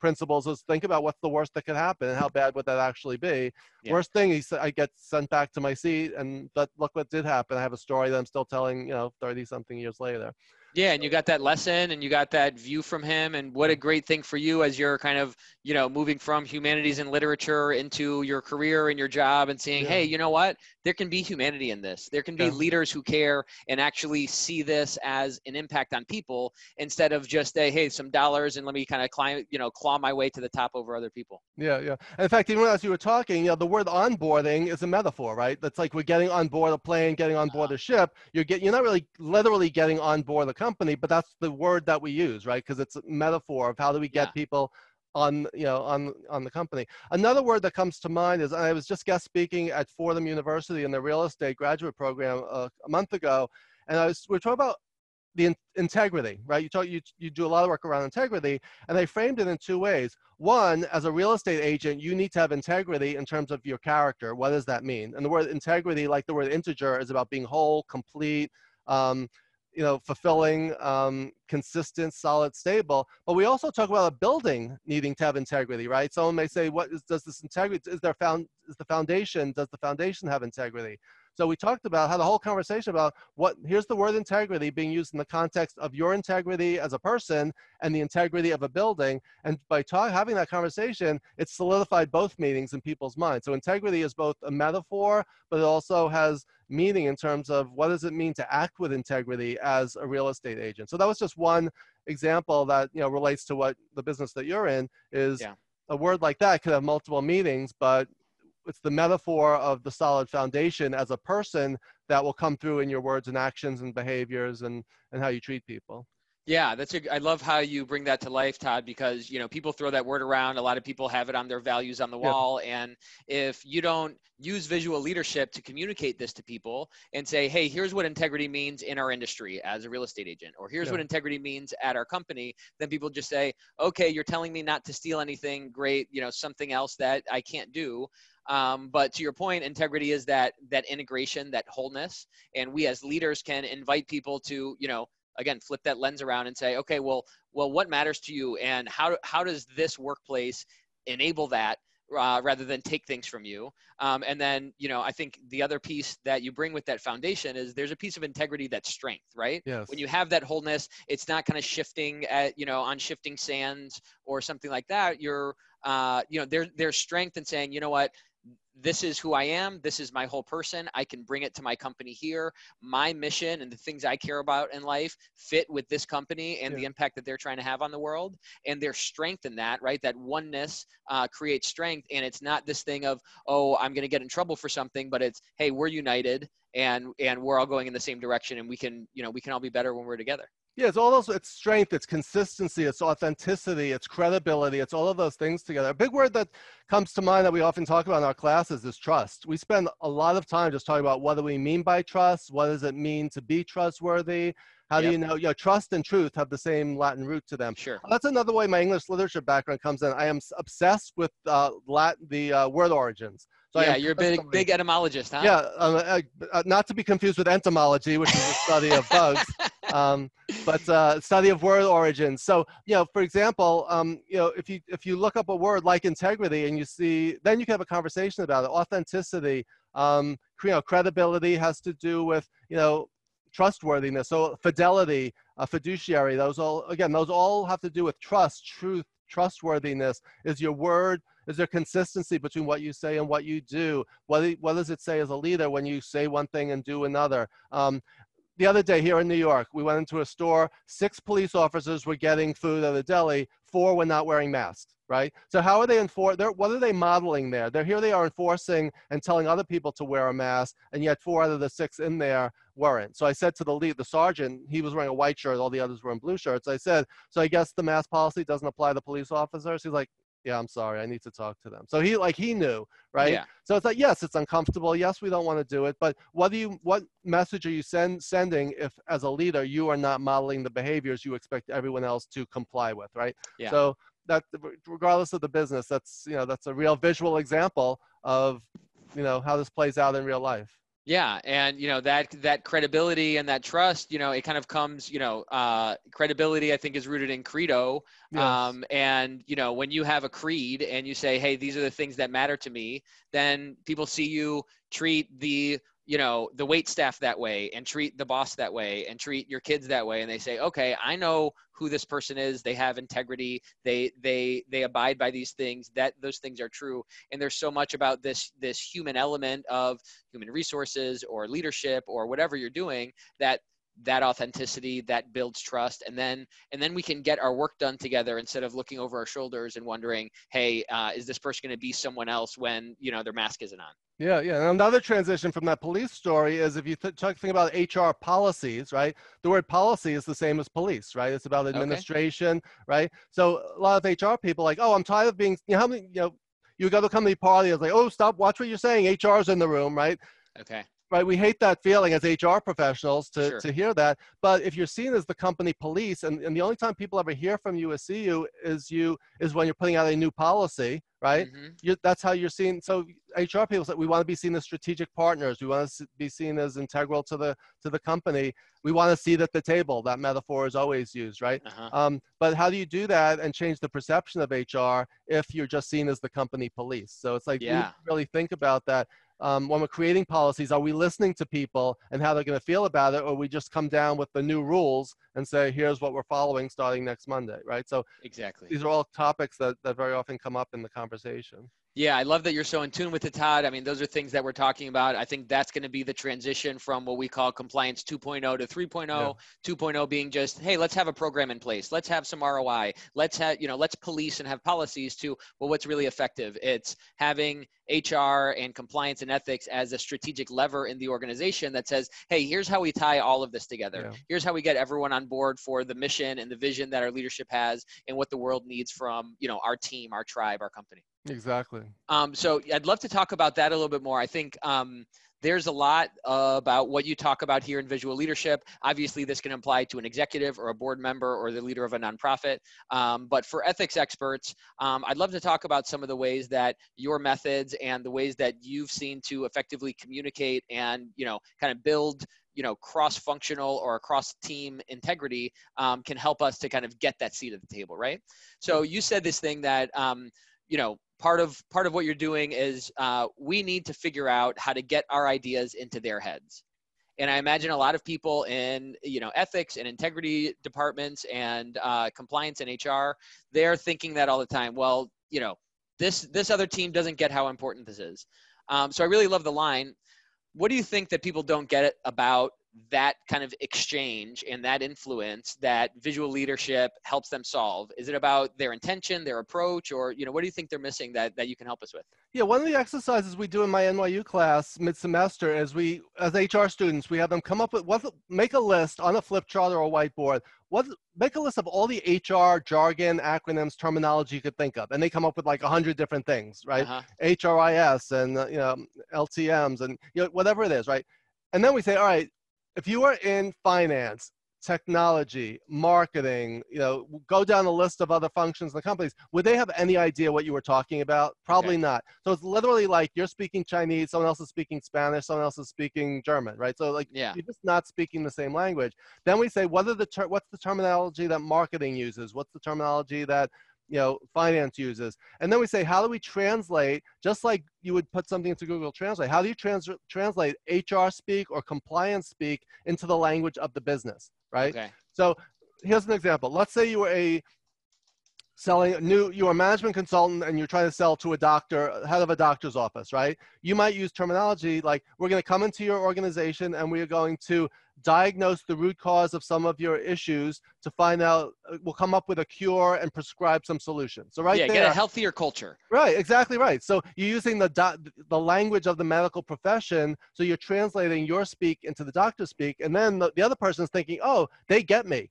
principles is think about what's the worst that could happen and how bad would that actually be. Yeah. Worst thing, he said, I get sent back to my seat, and but look what did happen. I have a story that I'm still telling, you know, 30 something years later. Yeah, and you got that lesson and you got that view from him and what a great thing for you as you're kind of, you know, moving from humanities and literature into your career and your job and saying, yeah. "Hey, you know what? There can be humanity in this. There can be yeah. leaders who care and actually see this as an impact on people instead of just a, hey, some dollars and let me kind of climb, you know, claw my way to the top over other people." Yeah, yeah. in fact, even as you were talking, you know, the word onboarding is a metaphor, right? That's like we're getting on board a plane, getting on board uh-huh. a ship. You're get you're not really literally getting on board the company, but that's the word that we use, right? Because it's a metaphor of how do we get yeah. people on you know on on the company. Another word that comes to mind is I was just guest speaking at Fordham University in the real estate graduate program uh, a month ago, and I was we are talking about the in- integrity, right? You talk you you do a lot of work around integrity, and they framed it in two ways. One, as a real estate agent, you need to have integrity in terms of your character. What does that mean? And the word integrity, like the word integer, is about being whole, complete. Um, you know, fulfilling, um, consistent, solid, stable. But we also talk about a building needing to have integrity, right? Someone may say, "What is, does this integrity? Is there found? Is the foundation? Does the foundation have integrity?" So we talked about how the whole conversation about what here's the word integrity being used in the context of your integrity as a person and the integrity of a building. And by talk, having that conversation, it solidified both meanings in people's minds. So integrity is both a metaphor, but it also has meaning in terms of what does it mean to act with integrity as a real estate agent. So that was just one example that you know relates to what the business that you're in is. Yeah. A word like that could have multiple meanings, but it's the metaphor of the solid foundation as a person that will come through in your words and actions and behaviors and and how you treat people Yeah, that's a. I love how you bring that to life, Todd, because you know people throw that word around. A lot of people have it on their values on the wall, yeah. and if you don't use visual leadership to communicate this to people and say, "Hey, here's what integrity means in our industry as a real estate agent," or "Here's yeah. what integrity means at our company," then people just say, "Okay, you're telling me not to steal anything. Great, you know, something else that I can't do." Um, but to your point, integrity is that that integration, that wholeness, and we as leaders can invite people to, you know, again flip that lens around and say okay well well what matters to you? And how how does this workplace enable that uh, rather than take things from you? Um, and then you know i think the other piece that you bring with that foundation is there's a piece of integrity that's strength right? Yes. when you have that wholeness it's not kind of shifting at you know on shifting sands or something like that. You're uh, you know there, there's strength in saying you know what this is who I am. This is my whole person. I can bring it to my company here. My mission and the things I care about in life fit with this company and yeah. the impact that they're trying to have on the world. And their strength in that, right? That oneness uh, creates strength. And it's not this thing of, oh, I'm going to get in trouble for something, but it's, hey, we're united and and we're all going in the same direction, and we can, you know, we can all be better when we're together. Yeah, it's all those, it's strength, it's consistency, it's authenticity, it's credibility, it's all of those things together. A big word that comes to mind that we often talk about in our classes is trust. We spend a lot of time just talking about what do we mean by trust? What does it mean to be trustworthy? How yep. do you know? You know, trust and truth have the same Latin root to them. Sure. That's another way my English literature background comes in. I am obsessed with uh, Latin, the uh, word origins. So yeah, you're a big, big etymologist, huh? Yeah, uh, uh, not to be confused with entomology, which is the study of bugs. um, but uh, study of word origins. So, you know, for example, um, you know, if you if you look up a word like integrity and you see, then you can have a conversation about it. Authenticity, um, you know, credibility has to do with you know trustworthiness. So fidelity, uh, fiduciary. Those all again, those all have to do with trust, truth, trustworthiness. Is your word is there consistency between what you say and what you do? What, what does it say as a leader when you say one thing and do another? Um, the other day here in New York, we went into a store, six police officers were getting food at a deli, four were not wearing masks, right? So how are they enfor- what are they modeling there? They're here they are enforcing and telling other people to wear a mask, and yet four out of the six in there weren't. So I said to the lead, the sergeant, he was wearing a white shirt, all the others were in blue shirts. I said, so I guess the mask policy doesn't apply to police officers? He's like, yeah i'm sorry i need to talk to them. So he like he knew right? Yeah. so it's like yes it's uncomfortable. Yes we don't want to do it but what do you what message are you send, sending if as a leader you are not modeling the behaviors you expect everyone else to comply with right? Yeah. so that regardless of the business that's you know that's a real visual example of you know how this plays out in real life yeah, and you know that that credibility and that trust, you know, it kind of comes, you know, uh, credibility I think is rooted in credo. Yes. Um, and you know, when you have a creed and you say, "Hey, these are the things that matter to me," then people see you treat the you know the wait staff that way and treat the boss that way and treat your kids that way. And they say okay i know who this person is. They have integrity. They they they abide by these things. That those things are true. And there's so much about this this human element of human resources or leadership or whatever you're doing that that authenticity that builds trust. And then and then we can get our work done together instead of looking over our shoulders and wondering hey uh, is this person going to be someone else when you know their mask isn't on? Yeah yeah. And another transition from that police story is if you th- think about hr policies right? The word policy is the same as police right? It's about administration okay. right? So a lot of hr people like oh i'm tired of being you know how many you know you go to a company party it's like oh stop watch what you're saying. Hr's in the room right? Okay right? We hate that feeling as hr professionals to, sure. to hear that. But if you're seen as the company police and, and the only time people ever hear from you as see you is you is when you're putting out a new policy right? Mm-hmm. that's how you're seen. So hr people say we want to be seen as strategic partners. We want to be seen as integral to the to the company. We want to see at the table that metaphor is always used right? Uh-huh. um, but how do you do that and change the perception of hr if you're just seen as the company police? So it's like yeah. really think about that um, when we're creating policies, are we listening to people and how they're going to feel about it, or we just come down with the new rules and say, here's what we're following starting next Monday, right? So exactly, these are all topics that, that very often come up in the conversation. Yeah, I love that you're so in tune with it, Todd. I mean, those are things that we're talking about. I think that's going to be the transition from what we call compliance 2.0 to 3.0. Yeah. 2.0 being just, hey, let's have a program in place. Let's have some ROI. Let's have, you know, let's police and have policies to, well, what's really effective? It's having HR and compliance and ethics as a strategic lever in the organization that says, hey, here's how we tie all of this together. Yeah. Here's how we get everyone on board for the mission and the vision that our leadership has and what the world needs from, you know, our team, our tribe, our company. Exactly. Um, so I'd love to talk about that a little bit more. I think um, there's a lot uh, about what you talk about here in visual leadership. Obviously, this can apply to an executive or a board member or the leader of a nonprofit. Um, but for ethics experts, um, I'd love to talk about some of the ways that your methods and the ways that you've seen to effectively communicate and you know kind of build you know cross-functional or cross-team integrity um, can help us to kind of get that seat at the table, right? So you said this thing that um, you know part of part of what you're doing is uh, we need to figure out how to get our ideas into their heads. And i imagine a lot of people in you know ethics and integrity departments and uh, compliance and hr they're thinking that all the time. Well you know this this other team doesn't get how important this is. Um, so i really love the line. What do you think that people don't get about that kind of exchange and that influence that visual leadership helps them solve? Is it about their intention their approach or you know what do you think they're missing that, that you can help us with? Yeah one of the exercises we do in my nyu class mid-semester is we as hr students we have them come up with what make a list on a flip chart or a whiteboard. What make a list of all the hr jargon acronyms terminology you could think of and they come up with like 100 different things right? Uh-huh. hris and you know ltms and you know whatever it is right? And then we say all right if you are in finance, technology, marketing, you know, go down the list of other functions in the companies, would they have any idea what you were talking about? Probably okay. not. So it's literally like you're speaking Chinese, someone else is speaking Spanish, someone else is speaking German, right? So like yeah. you're just not speaking the same language. Then we say, what are the ter- what's the terminology that marketing uses? What's the terminology that you know finance uses. And then we say how do we translate just like you would put something into google translate how do you trans- translate hr speak or compliance speak into the language of the business right? Okay. so here's an example. Let's say you were a selling new you're a management consultant and you're trying to sell to a doctor head of a doctor's office right? You might use terminology like we're going to come into your organization and we're going to diagnose the root cause of some of your issues to find out uh, we'll come up with a cure and prescribe some solutions so right yeah there, get a healthier culture right exactly right so you're using the the language of the medical profession so you're translating your speak into the doctor speak and then the, the other person's thinking oh they get me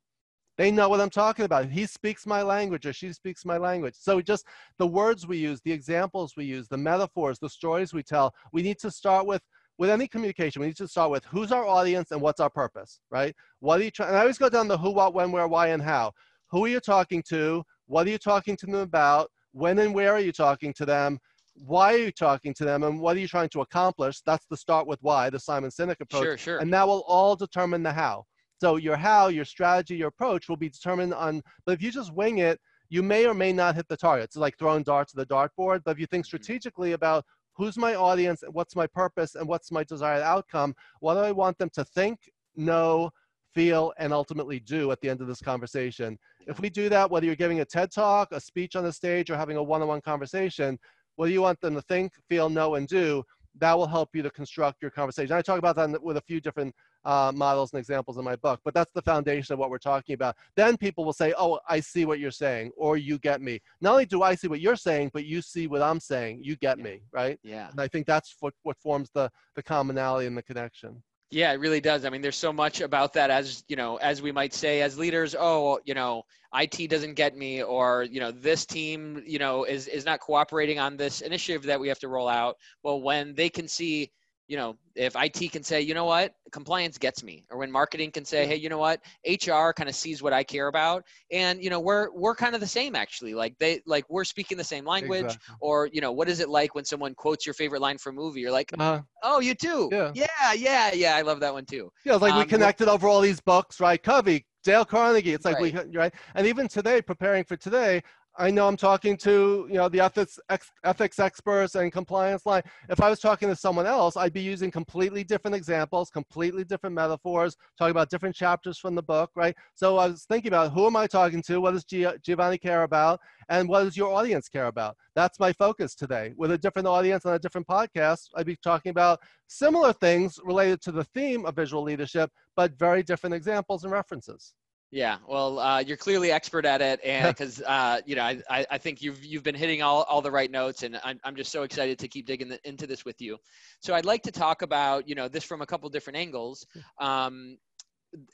they know what I'm talking about. He speaks my language or she speaks my language. So just the words we use, the examples we use, the metaphors, the stories we tell, we need to start with with any communication, we need to start with who's our audience and what's our purpose, right? What are you trying? And I always go down the who, what, when, where, why, and how. Who are you talking to? What are you talking to them about? When and where are you talking to them? Why are you talking to them? And what are you trying to accomplish? That's the start with why, the Simon Sinek approach. Sure, sure. And that will all determine the how. So your how, your strategy, your approach will be determined on, but if you just wing it, you may or may not hit the target. It's like throwing darts at the dartboard. But if you think mm-hmm. strategically about who's my audience, and what's my purpose, and what's my desired outcome, what do I want them to think, know, feel, and ultimately do at the end of this conversation? If we do that, whether you're giving a TED talk, a speech on the stage, or having a one on one conversation, what do you want them to think, feel, know, and do? That will help you to construct your conversation. I talk about that with a few different uh, models and examples in my book. But that's the foundation of what we're talking about. Then people will say, oh, I see what you're saying, or you get me. Not only do I see what you're saying, but you see what I'm saying. You get yeah. me, right? Yeah. And I think that's what, what forms the, the commonality and the connection. Yeah, it really does. I mean, there's so much about that as, you know, as we might say as leaders, oh, you know, IT doesn't get me or, you know, this team, you know, is is not cooperating on this initiative that we have to roll out. Well, when they can see you know, if IT can say, you know what, compliance gets me, or when marketing can say, hey, you know what, HR kind of sees what I care about, and you know, we're we're kind of the same actually. Like they like we're speaking the same language, exactly. or you know, what is it like when someone quotes your favorite line from a movie? You're like, uh, oh, you too, yeah, yeah, yeah, yeah. I love that one too. Yeah, like um, we connected over all these books, right? Covey, Dale Carnegie. It's like right. we right, and even today, preparing for today, I know I'm talking to, you know, the ethics ex, ethics experts and compliance line. If I was talking to someone else, I'd be using completely different examples, completely different metaphors, talking about different chapters from the book, right? So I was thinking about who am I talking to? What does Giovanni care about? And what does your audience care about? That's my focus today. With a different audience on a different podcast, I'd be talking about similar things related to the theme of visual leadership, but very different examples and references. Yeah, well, uh, you're clearly expert at it, and because uh, you know, I, I think you've you've been hitting all, all the right notes, and I'm I'm just so excited to keep digging the, into this with you. So I'd like to talk about you know this from a couple different angles. Um,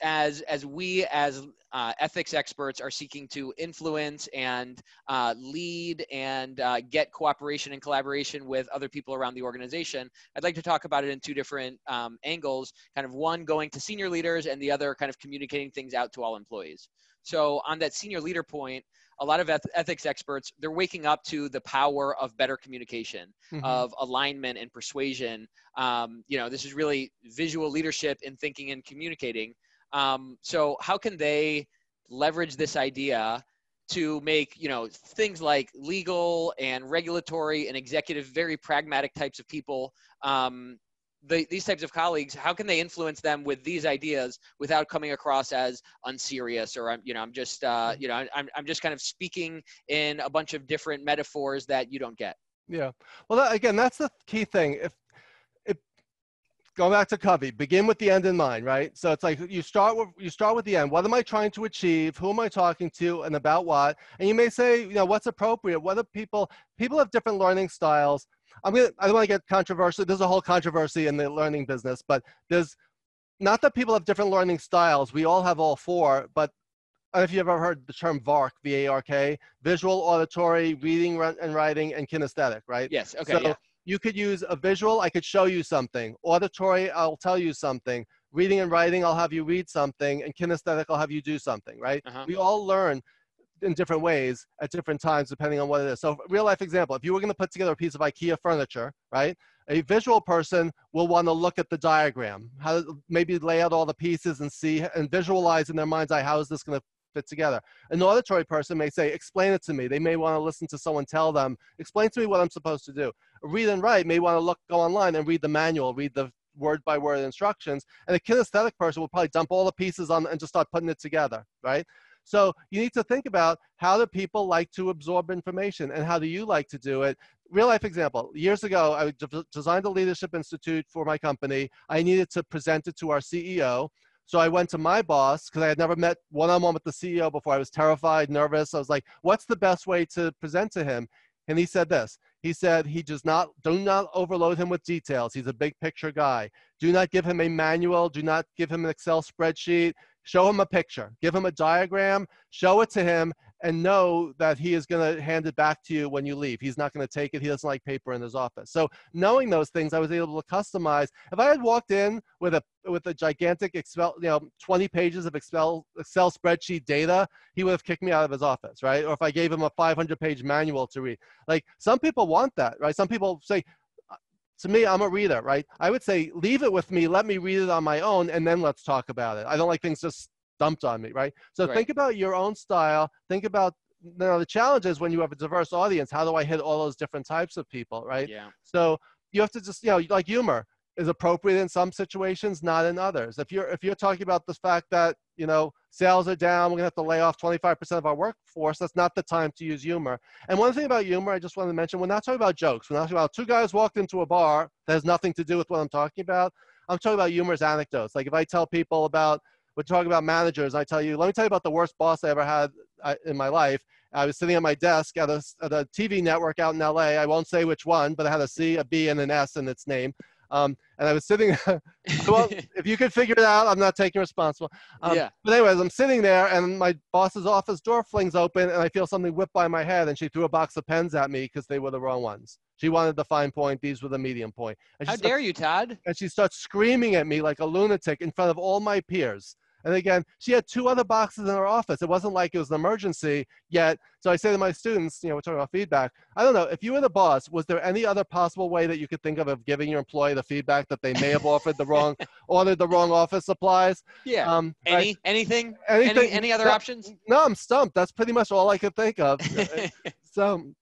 as as we as uh, ethics experts are seeking to influence and uh, lead and uh, get cooperation and collaboration with other people around the organization i'd like to talk about it in two different um, angles kind of one going to senior leaders and the other kind of communicating things out to all employees. So on that senior leader point a lot of eth- ethics experts they're waking up to the power of better communication mm-hmm. of alignment and persuasion. Um, you know this is really visual leadership in thinking and communicating um, so how can they leverage this idea to make you know things like legal and regulatory and executive very pragmatic types of people um, the, these types of colleagues how can they influence them with these ideas without coming across as unserious or i'm you know i'm just uh, you know I'm, I'm just kind of speaking in a bunch of different metaphors that you don't get? Yeah. Well that, again that's the key thing. If going back to Covey, begin with the end in mind, right? So it's like you start with you start with the end. What am I trying to achieve? Who am I talking to, and about what? And you may say, you know, what's appropriate? What are people? People have different learning styles. I'm gonna. I don't want to get controversial. There's a whole controversy in the learning business, but there's not that people have different learning styles. We all have all four, but I don't know if you've ever heard the term VARK, V-A-R-K, visual, auditory, reading and writing, and kinesthetic, right? Yes. Okay. So yeah you could use a visual, I could show you something. Auditory, I'll tell you something. Reading and writing, I'll have you read something. And kinesthetic, I'll have you do something, right? Uh-huh. We all learn in different ways at different times depending on what it is. So real life example, if you were going to put together a piece of IKEA furniture, right? A visual person will want to look at the diagram, how maybe lay out all the pieces and see and visualize in their mind's eye how is this going to fit together. An auditory person may say, explain it to me. They may want to listen to someone tell them, explain to me what I'm supposed to do. A read and write may want to look, go online and read the manual, read the word by word instructions. And a kinesthetic person will probably dump all the pieces on and just start putting it together, right? So you need to think about how do people like to absorb information and how do you like to do it? Real life example. Years ago, I designed a leadership institute for my company. I needed to present it to our CEO. So I went to my boss because I had never met one on one with the CEO before. I was terrified, nervous. I was like, what's the best way to present to him? And he said this. He said he does not do not overload him with details. He's a big picture guy. Do not give him a manual. Do not give him an Excel spreadsheet. Show him a picture. Give him a diagram. Show it to him and know that he is going to hand it back to you when you leave. He's not going to take it. He doesn't like paper in his office. So knowing those things, I was able to customize. If I had walked in with a with a gigantic Excel, you know, 20 pages of Excel Excel spreadsheet data, he would have kicked me out of his office, right? Or if I gave him a 500 page manual to read. Like some people want that, right? Some people say, uh, to me, I'm a reader, right? I would say, leave it with me, let me read it on my own, and then let's talk about it. I don't like things just dumped on me, right? So right. think about your own style. Think about you know the challenge is when you have a diverse audience. How do I hit all those different types of people, right? Yeah. So you have to just you know like humor is appropriate in some situations, not in others. If you're if you're talking about the fact that you know sales are down, we're gonna have to lay off 25% of our workforce. That's not the time to use humor. And one thing about humor, I just want to mention, we're not talking about jokes. We're not talking about two guys walked into a bar that has nothing to do with what I'm talking about. I'm talking about humorous anecdotes. Like if I tell people about we're talking about managers. I tell you, let me tell you about the worst boss I ever had uh, in my life. I was sitting at my desk at a, at a TV network out in LA. I won't say which one, but it had a C, a B, and an S in its name. Um, and I was sitting. well, if you could figure it out, I'm not taking responsible. Um, yeah. But anyways, I'm sitting there, and my boss's office door flings open, and I feel something whip by my head, and she threw a box of pens at me because they were the wrong ones. She wanted the fine point; these were the medium point. How starts, dare you, Todd? And she starts screaming at me like a lunatic in front of all my peers And again, she had two other boxes in her office. It wasn't like it was an emergency yet. So I say to my students, you know, we're talking about feedback. I don't know, if you were the boss, was there any other possible way that you could think of of giving your employee the feedback that they may have offered the wrong, ordered the wrong office supplies? Yeah. Um, any, anything, anything, any, any other options? No, I'm stumped. That's pretty much all I could think of. so,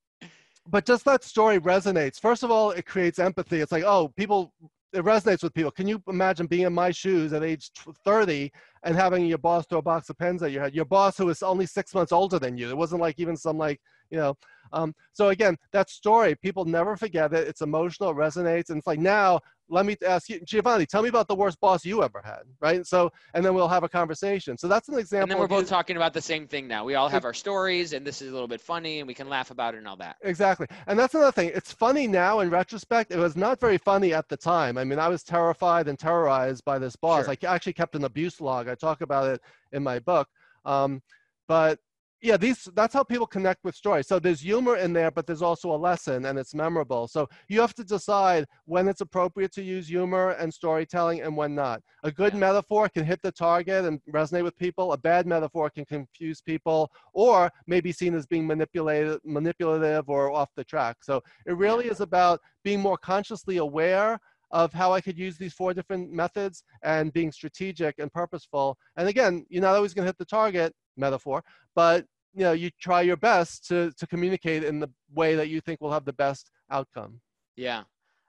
but just that story resonates. First of all, it creates empathy. It's like, oh, people it resonates with people. Can you imagine being in my shoes at age 30 and having your boss throw a box of pens at your head? Your boss who was only six months older than you. It wasn't like even some like, you know. Um, so again, that story, people never forget it. It's emotional, it resonates. And it's like now let me ask you, Giovanni, tell me about the worst boss you ever had, right? So, and then we'll have a conversation. So that's an example. And then we're both talking about the same thing now. We all have our stories, and this is a little bit funny, and we can laugh about it and all that. Exactly. And that's another thing. It's funny now in retrospect. It was not very funny at the time. I mean, I was terrified and terrorized by this boss. Sure. I actually kept an abuse log. I talk about it in my book. Um, but yeah these that's how people connect with stories so there's humor in there but there's also a lesson and it's memorable. So you have to decide when it's appropriate to use humor and storytelling and when not. A good yeah. metaphor can hit the target and resonate with people. A bad metaphor can confuse people or may be seen as being manipulated manipulative or off the track. So it really yeah. is about being more consciously aware of how I could use these four different methods and being strategic and purposeful. And again, you're not always going to hit the target metaphor, but you know you try your best to to communicate in the way that you think will have the best outcome yeah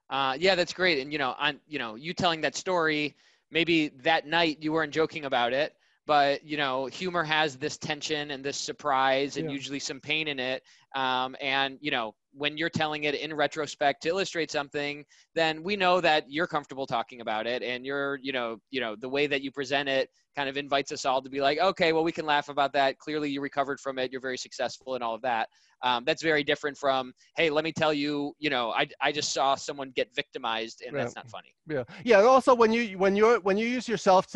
uh, yeah that's great and you know on you know you telling that story maybe that night you weren't joking about it but you know humor has this tension and this surprise and yeah. usually some pain in it um, and you know when you're telling it in retrospect to illustrate something then we know that you're comfortable talking about it and you're you know you know the way that you present it kind of invites us all to be like okay well we can laugh about that. Clearly you recovered from it. You're very successful and all of that. Um, that's very different from hey let me tell you you know i, I just saw someone get victimized and that's not funny. Yeah. Yeah also when you when you're when you use your self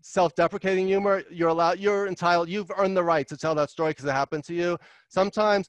self-deprecating humor you're allowed you're entitled you've earned the right to tell that story because it happened to you sometimes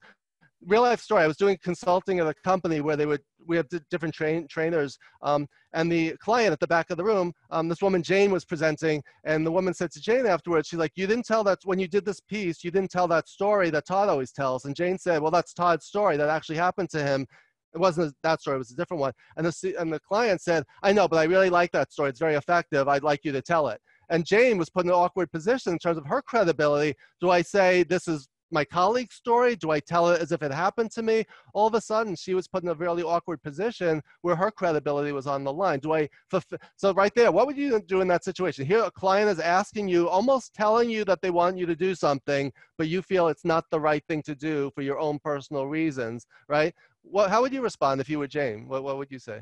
real life story. I was doing consulting at a company where they would we have different train trainers, um, and the client at the back of the room, um, this woman Jane was presenting, and the woman said to Jane afterwards, she's like, "You didn't tell that when you did this piece, you didn't tell that story that Todd always tells." And Jane said, "Well, that's Todd's story that actually happened to him." It wasn't that story; it was a different one. And the and the client said, "I know, but I really like that story. It's very effective. I'd like you to tell it." And Jane was put in an awkward position in terms of her credibility. Do I say this is my colleague's story? Do I tell it as if it happened to me? All of a sudden, she was put in a really awkward position where her credibility was on the line. Do I fulfill? So right there, what would you do in that situation? Here, a client is asking you, almost telling you that they want you to do something, but you feel it's not the right thing to do for your own personal reasons, right? What, how would you respond if you were Jane? What, what would you say?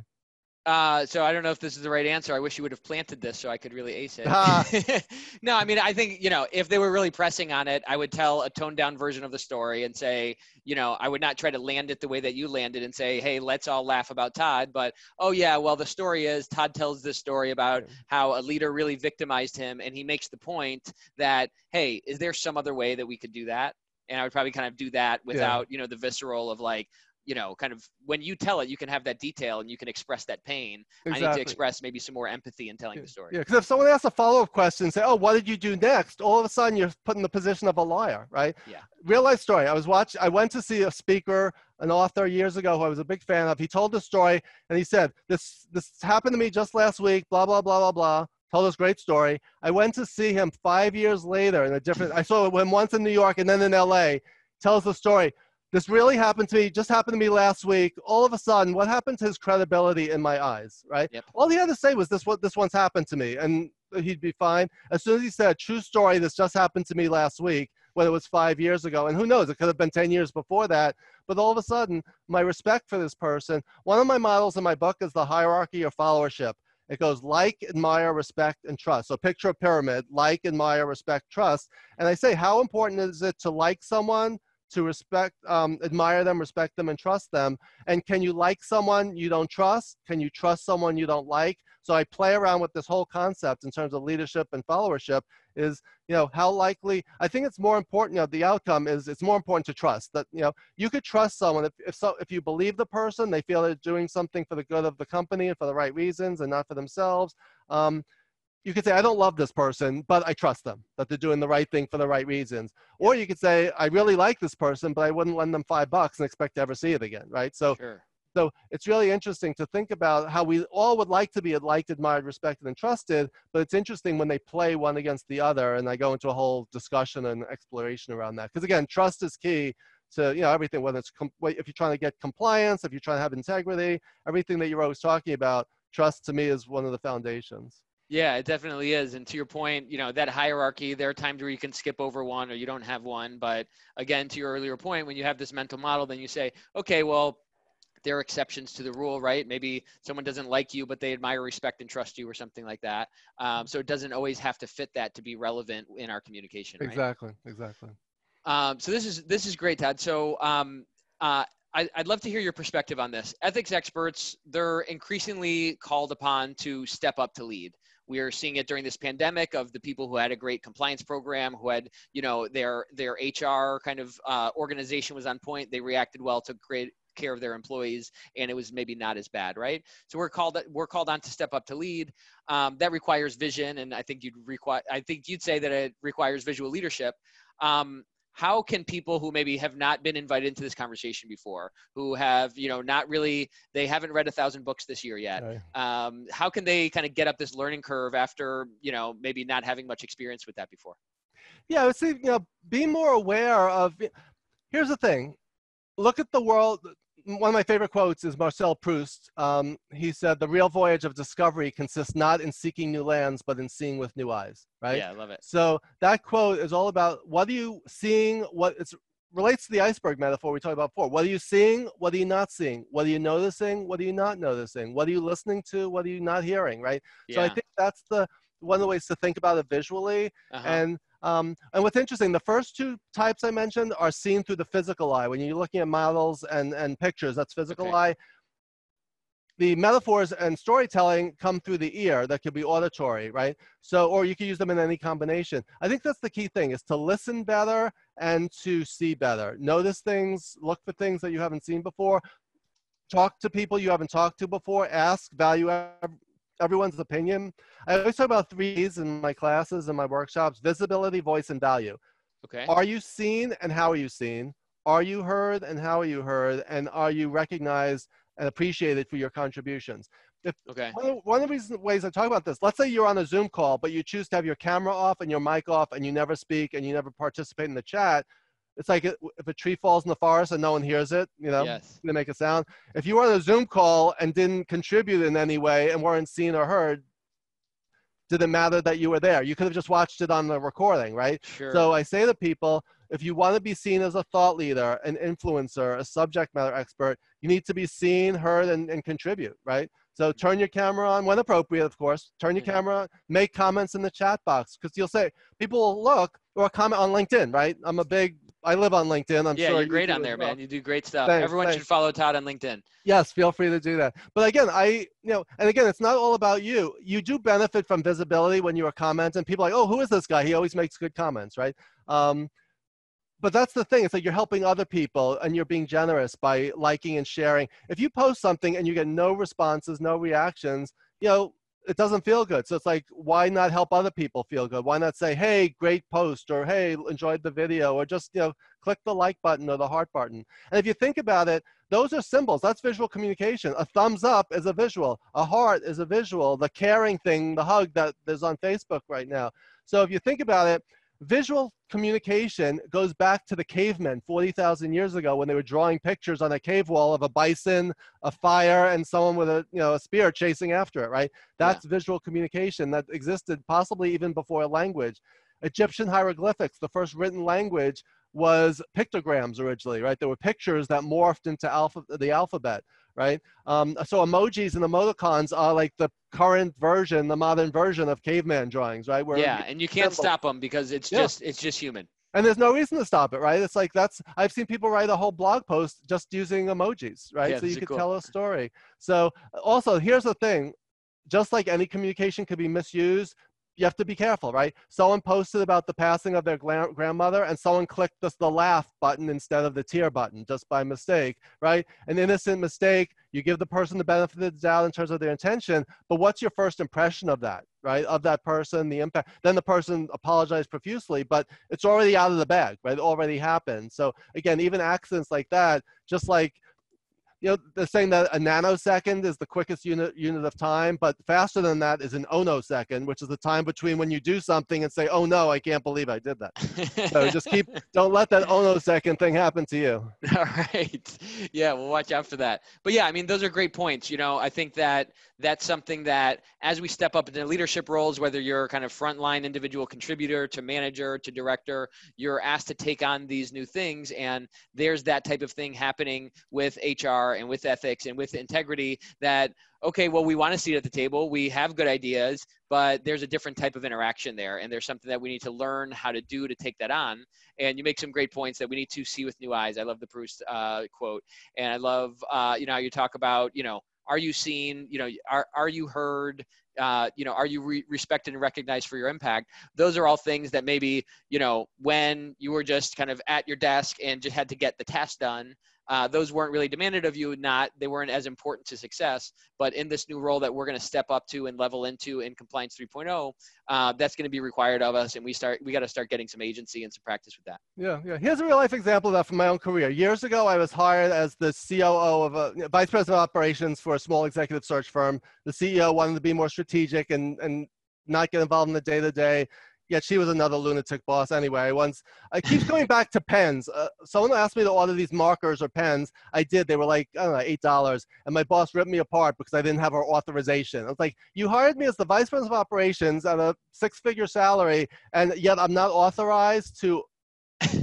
Uh, so I don't know if this is the right answer. I wish you would have planted this so I could really ace it. Ah. no, I mean, I think, you know, if they were really pressing on it, I would tell a toned down version of the story and say, you know, I would not try to land it the way that you landed and say, hey, let's all laugh about Todd. But, oh, yeah, well, the story is Todd tells this story about how a leader really victimized him. And he makes the point that, hey, is there some other way that we could do that? And I would probably kind of do that without, yeah. you know, the visceral of like, you know, kind of when you tell it, you can have that detail and you can express that pain. Exactly. I need to express maybe some more empathy in telling yeah. the story. Yeah, because if someone asks a follow up question, say, "Oh, what did you do next?" All of a sudden, you're put in the position of a liar, right? Yeah. Real life story. I was watching. I went to see a speaker, an author years ago who I was a big fan of. He told the story, and he said, "This this happened to me just last week." Blah blah blah blah blah. Told this great story. I went to see him five years later in a different. I saw him once in New York and then in L.A. Tells the story this really happened to me, just happened to me last week. All of a sudden, what happened to his credibility in my eyes, right? Yep. All he had to say was this what this once happened to me, and he'd be fine. As soon as he said, true story, this just happened to me last week, whether it was five years ago, and who knows, it could have been 10 years before that. But all of a sudden, my respect for this person, one of my models in my book is the hierarchy of followership. It goes like, admire, respect, and trust. So picture a pyramid, like, admire, respect, trust. And I say, how important is it to like someone, to respect, um, admire them, respect them, and trust them. And can you like someone you don't trust? Can you trust someone you don't like? So I play around with this whole concept in terms of leadership and followership. Is you know how likely? I think it's more important. You know, the outcome is it's more important to trust that you know you could trust someone if if so if you believe the person, they feel they're doing something for the good of the company and for the right reasons and not for themselves. Um, you could say I don't love this person, but I trust them that they're doing the right thing for the right reasons. Or you could say I really like this person, but I wouldn't lend them five bucks and expect to ever see it again, right? So Sure. so it's really interesting to think about how we all would like to be liked, admired, respected, and trusted, but it's interesting when they play one against the other, and I go into a whole discussion and exploration around that. Because again, trust is key to you know everything. Whether it's com- if you're trying to get compliance, if you're trying to have integrity, everything that you're always talking about, trust to me is one of the foundations. Yeah, it definitely is. And to your point, you know, that hierarchy, there are times where you can skip over one or you don't have one. But again, to your earlier point, when you have this mental model, then you say, okay, well, there are exceptions to the rule, right? Maybe someone doesn't like you, but they admire, respect, and trust you, or something like that. Um, so it doesn't always have to fit that to be relevant in our communication. Right? Exactly, exactly. Um, so this is this is great, Todd. So um, uh, I, would love to hear your perspective on this. Ethics experts, they're increasingly called upon to step up to lead. We are seeing it during this pandemic of the people who had a great compliance program, who had, you know, their their HR kind of uh, organization was on point. They reacted well to create care of their employees and it was maybe not as bad right? So we're called we're called on to step up to lead. Um, that requires vision and i think you'd require i think you'd say that it requires visual leadership. Um, how can people who maybe have not been invited into this conversation before who have you know not really they haven't read a thousand books this year yet Right. um, how can they kind of get up this learning curve after you know maybe not having much experience with that before Yeah, say, you know, be more aware of. Here's the thing look at the world. One of my favorite quotes is Marcel Proust. Um, he said, The real voyage of discovery consists not in seeking new lands, but in seeing with new eyes, right? yeah i love it So that quote is all about what are you seeing? What it relates to the iceberg metaphor we talked about before. What are you seeing? What are you not seeing? What are you noticing? What are you not noticing? What are you listening to? What are you not hearing? Right. yeah So I think that's the one of the ways to think about it visually. uh-huh. And um, and what's interesting, the first two types I mentioned are seen through the physical eye. When you're looking at models and, and pictures, that's physical Okay. eye. The metaphors and storytelling come through the ear. That could be auditory, right? So, or you can use them in any combination. I think that's the key thing: is to listen better and to see better. Notice things, look for things that you haven't seen before. Talk to people you haven't talked to before. Ask, value everyone's opinion. I always talk about three in my classes and my workshops visibility, voice, and value. okay Are you seen and how are you seen? Are you heard and how are you heard? And are you recognized and appreciated for your contributions? okay One of, one of the reasons, ways I talk about this, let's say you're on a Zoom call, but you choose to have your camera off and your mic off and you never speak and you never participate in the chat. It's like uh, if a tree falls in the forest and no one hears it, you know, yes to make a sound. If you were on a Zoom call and didn't contribute in any way and weren't seen or heard, did it matter that you were there? You could have just watched it on the recording, right? sure So I say to people, if you want to be seen as a thought leader, an influencer, a subject matter expert, you need to be seen, heard, and, and contribute, right? So mm-hmm. turn your camera on when appropriate, of course. Turn your Yeah. camera on, make comments in the chat box because you'll say people will look or comment on LinkedIn, right? I'm a big, I live on LinkedIn. I'm yeah sure you're great on there well. man you do great stuff Thanks, everyone should follow todd on linkedin Yes, feel free to do that. But again, I, you know, and again, it's not all about you. You do benefit from visibility when you are commenting. People are like, oh, who is this guy? He always makes good comments, right? Um, but that's the thing. It's like you're helping other people and you're being generous by liking and sharing. If you post something and you get no responses, no reactions, you know, it doesn't feel good. So it's like, why not help other people feel good? Why not say, hey, great post, or hey, enjoyed the video, or just, you know, click the like button or the heart button. And if you think about it, those are symbols. That's visual communication. A thumbs up is a visual. A heart is a visual. The caring thing, the hug that is on Facebook right now. So if you think about it, visual communication goes back to the cavemen 40,000 years ago when they were drawing pictures on a cave wall of a bison, a fire, and someone with a you know a spear chasing after it. Right? That's visual communication that existed possibly even before language. Egyptian hieroglyphics, the first written language, was pictograms originally, right? There were pictures that morphed into alpha, the alphabet, right? Um, so emojis and emoticons are like the current version, the modern version of caveman drawings, right? Where yeah and you can't simple. stop them because it's Yeah. just it's just human and there's no reason to stop it, right? It's like that's I've seen people write a whole blog post just using emojis, right? Yeah, so you could cool. tell a story. So also here's the thing, just like any communication could be misused, you have to be careful, right? Someone posted about the passing of their grandmother, and someone clicked the, the laugh button instead of the tear button just by mistake, right? An innocent mistake. You give the person the benefit of the doubt in terms of their intention, but what's your first impression of that, right? Of that person, the impact. Then the person apologized profusely, but it's already out of the bag, right? It already happened. So again, even accidents like that, just like you know, they're saying that a nanosecond is the quickest unit unit of time, but faster than that is an ohnosecond, which is the time between when you do something and say, "Oh no, I can't believe I did that." so just keep, don't let that ohnosecond thing happen to you. All right. Yeah, we'll watch out for that. But yeah, I mean, those are great points. You know, I think that that's something that as we step up into leadership roles, whether you're kind of frontline individual contributor to manager to director, you're asked to take on these new things, and there's that type of thing happening with HR and with ethics and with integrity that okay well we want to sit at the table. We have good ideas but there's a different type of interaction there. And there's something that we need to learn how to do to take that on. And you make some great points that we need to see with new eyes. I love the proust uh, quote. And i love uh, you know how you talk about you know are you seen you know are, are you heard uh, you know are you re- respected and recognized for your impact? Those are all things that maybe you know when you were just kind of at your desk and just had to get the task done uh, those weren't really demanded of you not they weren't as important to success but in this new role that we're going to step up to and level into in compliance 3.0 uh, that's going to be required of us and we start we got to start getting some agency and some practice with that. Yeah yeah. Here's a real life example of that from my own career. Years ago i was hired as the coo of a you know, vice president of operations for a small executive search firm. The ceo wanted to be more strategic and and not get involved in the day to day yet she was another lunatic boss anyway. Once I keep going back to pens. Uh, someone asked me to order these markers or pens. I did. They were like I don't know eight dollars, and my boss ripped me apart because I didn't have her authorization. I was like, you hired me as the vice president of operations at a six-figure salary, and yet I'm not authorized to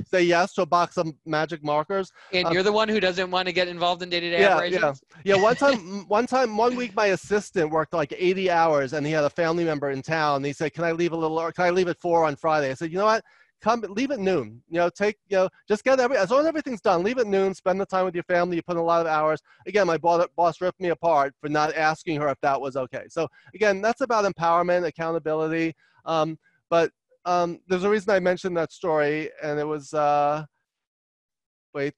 say yes to a box of magic markers. And um, you're the one who doesn't want to get involved in day-to-day yeah, operations. Yeah, yeah. One time, one time, one week, my assistant worked like 80 hours, and he had a family member in town. And he said, "Can I leave a little? Or can I leave at four on Friday?" I said, "You know what? Come, leave at noon. You know, take, you know, just get every as long as everything's done. Leave at noon. Spend the time with your family. You put in a lot of hours. Again, my boss ripped me apart for not asking her if that was okay. So again, that's about empowerment, accountability. Um, but um, there's a reason I mentioned that story, and it was uh, wait.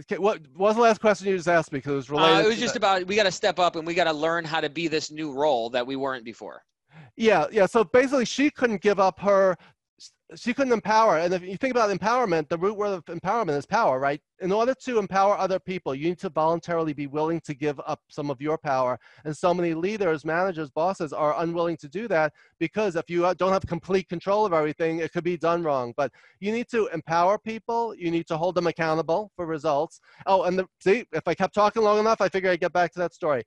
Okay, what, what was the last question you just asked me? Because it was related. Uh, it was just that. about we got to step up and we got to learn how to be this new role that we weren't before. Yeah, yeah. So basically, she couldn't give up her she couldn't empower. And if you think about empowerment, the root word of empowerment is power, right? In order to empower other people, you need to voluntarily be willing to give up some of your power. And so many leaders, managers, bosses are unwilling to do that because if you uh, don't have complete control of everything, it could be done wrong. But you need to empower people. You need to hold them accountable for results. Oh, and the, see, if I kept talking long enough, I figure I'd get back to that story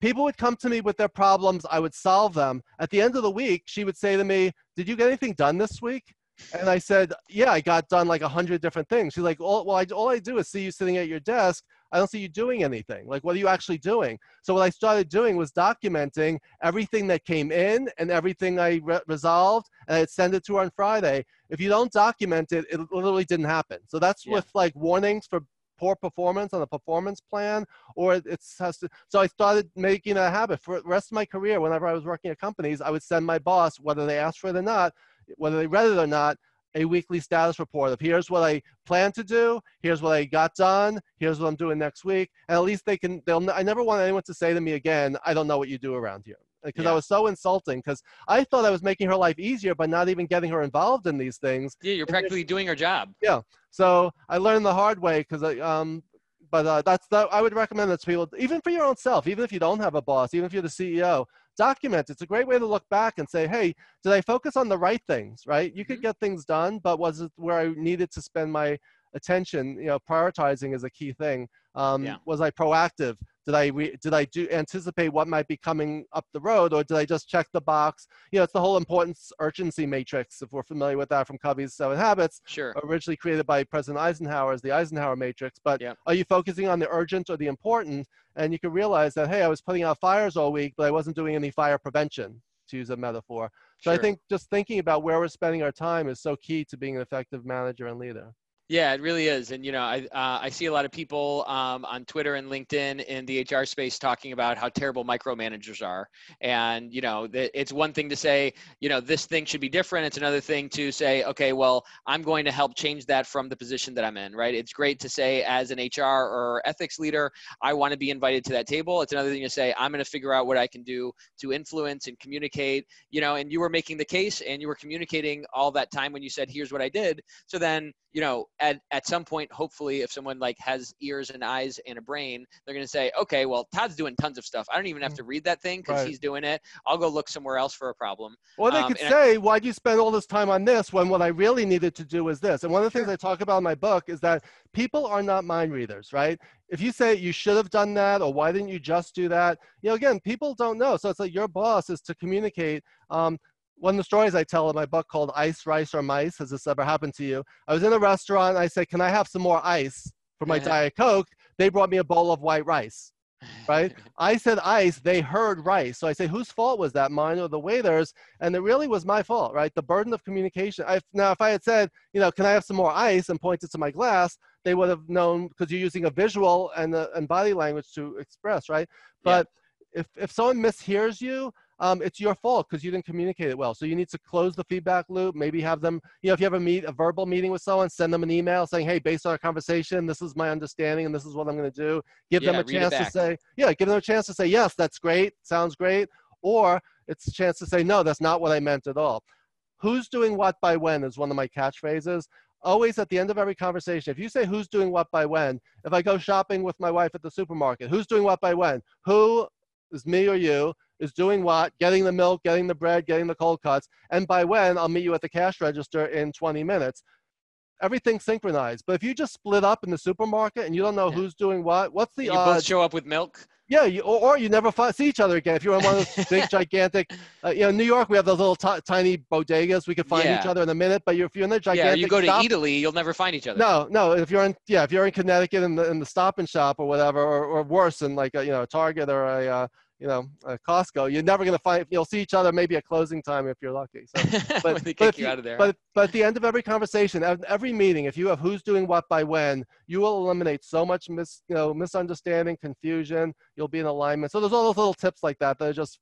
people would come to me with their problems i would solve them at the end of the week she would say to me did you get anything done this week and I said, yeah, I got done like a hundred different things. She's like, well, well I, all I do is see you sitting at your desk. I don't see you doing anything. Like, what are you actually doing? So what I started doing was documenting everything that came in and everything I re- resolved, and I'd send it to her on Friday. If you don't document it, it literally didn't happen. So that's yeah. with like warnings for poor performance on a performance plan, or it's has to. So I started making a habit for the rest of my career. Whenever I was working at companies, I would send my boss, whether they asked for it or not, whether they read it or not, a weekly status report of here's what I plan to do, here's what I got done, here's what I'm doing next week, and at least they can. They'll. I never want anyone to say to me again, I don't know what you do around here, because yeah. I was so insulting. Because I thought I was making her life easier by not even getting her involved in these things. Yeah, you're practically doing her job. Yeah. So I learned the hard way because I um. But uh, that's that. I would recommend that to people, even for your own self, even if you don't have a boss, even if you're the CEO, document. It's a great way to look back and say, hey, did I focus on the right things, right? You could mm-hmm. get things done, but was it where I needed to spend my attention? You know, prioritizing is a key thing. Um, yeah. Was I proactive? Did I re- did I do anticipate what might be coming up the road, or did I just check the box? You know, it's the whole importance urgency matrix. If we're familiar with that from Covey's Seven Habits, sure. Originally created by President Eisenhower as the Eisenhower matrix. But yeah. are you focusing on the urgent or the important? And you can realize that hey, I was putting out fires all week, but I wasn't doing any fire prevention. To use a metaphor. So sure. I think just thinking about where we're spending our time is so key to being an effective manager and leader. Yeah, it really is, and you know, I uh, I see a lot of people um, on Twitter and LinkedIn in the HR space talking about how terrible micromanagers are, and you know, it's one thing to say, you know, this thing should be different. It's another thing to say, okay, well, I'm going to help change that from the position that I'm in, right? It's great to say as an HR or ethics leader, I want to be invited to that table. It's another thing to say, I'm going to figure out what I can do to influence and communicate, you know, and you were making the case and you were communicating all that time when you said, here's what I did. So then, you know, at, at some point, hopefully, if someone like has ears and eyes and a brain, they're going to say, okay, well, Todd's doing tons of stuff. I don't even have mm. to read that thing because right. he's doing it. I'll go look somewhere else for a problem. Or they um, could say, I, why'd you spend all this time on this when what I really needed to do was this? And one of the things. I talk about in my book is that people are not mind readers, right? If you say you should have done that or why didn't you just do that, you know, again, people don't know. So it's like your boss is to communicate. Um, one of the stories I tell in my book called Ice, Rice, or Mice, has this ever happened to you? I was in a restaurant. I said, Can I have some more ice for my Diet Coke? They brought me a bowl of white rice. Right? I said ice, they heard rice. So I say, whose fault was that, mine or the waiters? And it really was my fault, right? The burden of communication. I, now, if I had said, you know, can I have some more ice and pointed to my glass, they would have known because you're using a visual and, a, and body language to express, right? But yeah. if, if someone mishears you, um, it's your fault because you didn't communicate it well. So you need to close the feedback loop. Maybe have them, you know, if you have a meet a verbal meeting with someone, send them an email saying, "Hey, based on our conversation, this is my understanding, and this is what I'm going to do." Give yeah, them a chance to say, "Yeah," give them a chance to say, "Yes, that's great, sounds great," or it's a chance to say, "No, that's not what I meant at all." Who's doing what by when is one of my catchphrases always at the end of every conversation, if you say who's doing what by when, if I go shopping with my wife at the supermarket, who's doing what by when? Who is me or you? Is doing what? Getting the milk, getting the bread, getting the cold cuts. And by when, I'll meet you at the cash register in 20 minutes. Everything's synchronized. But if you just split up in the supermarket and you don't know yeah. who's doing what, what's the you odds? both show up with milk? Yeah, you, or, or, you never find, see each other again. If you're in one of those big, gigantic, uh, you know, New York, we have those little t- tiny bodegas. We could find yeah. each other in a minute. But if you're in the gigantic, yeah, you go to stop, Italy, you'll never find each other. No, no. If you're in, yeah, if you're in Connecticut in the in the Stop and Shop or whatever, or, or worse, in like a, you know, a Target or a uh, you know, uh, Costco, you're never going to find, you'll see each other maybe at closing time if you're lucky. So, but, they kick you, you out of there. But, but at the end of every conversation, every meeting, if you have who's doing what by when, you will eliminate so much mis, you know, misunderstanding, confusion. You'll be in alignment. So there's all those little tips like that that are just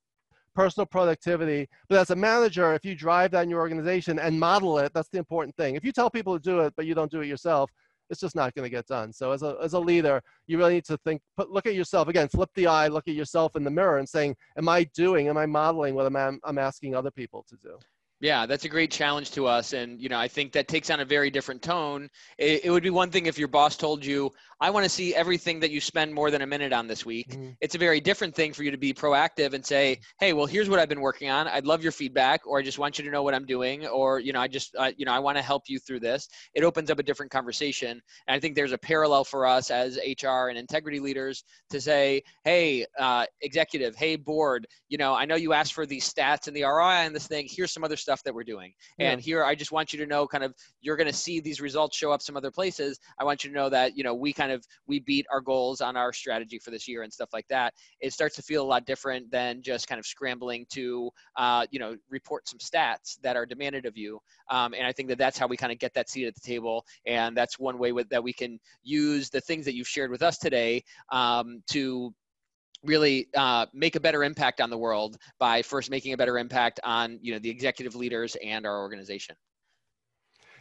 personal productivity. But as a manager, if you drive that in your organization and model it, that's the important thing. If you tell people to do it, but you don't do it yourself, it's just not going to get done. So as a, as a leader, you really need to think, put, look at yourself again, flip the eye, look at yourself in the mirror and saying, am I doing, am I modeling what I'm, I'm asking other people to do? Yeah, that's a great challenge to us. And, you know, I think that takes on a very different tone. It, it would be one thing if your boss told you, I want to see everything that you spend more than a minute on this week. Mm-hmm. It's a very different thing for you to be proactive and say, hey, well, here's what I've been working on. I'd love your feedback, or I just want you to know what I'm doing, or, you know, I just, uh, you know, I want to help you through this. It opens up a different conversation. And I think there's a parallel for us as HR and integrity leaders to say, hey, uh, executive, hey, board, you know, I know you asked for these stats and the ROI and this thing. Here's some other stuff stuff that we're doing. Yeah. And here, I just want you to know kind of you're going to see these results show up some other places. I want you to know that, you know, we kind of, we beat our goals on our strategy for this year and stuff like that. It starts to feel a lot different than just kind of scrambling to, uh, you know, report some stats that are demanded of you. Um, and I think that that's how we kind of get that seat at the table. And that's one way with, that we can use the things that you've shared with us today um, to really uh, make a better impact on the world by first making a better impact on you know the executive leaders and our organization.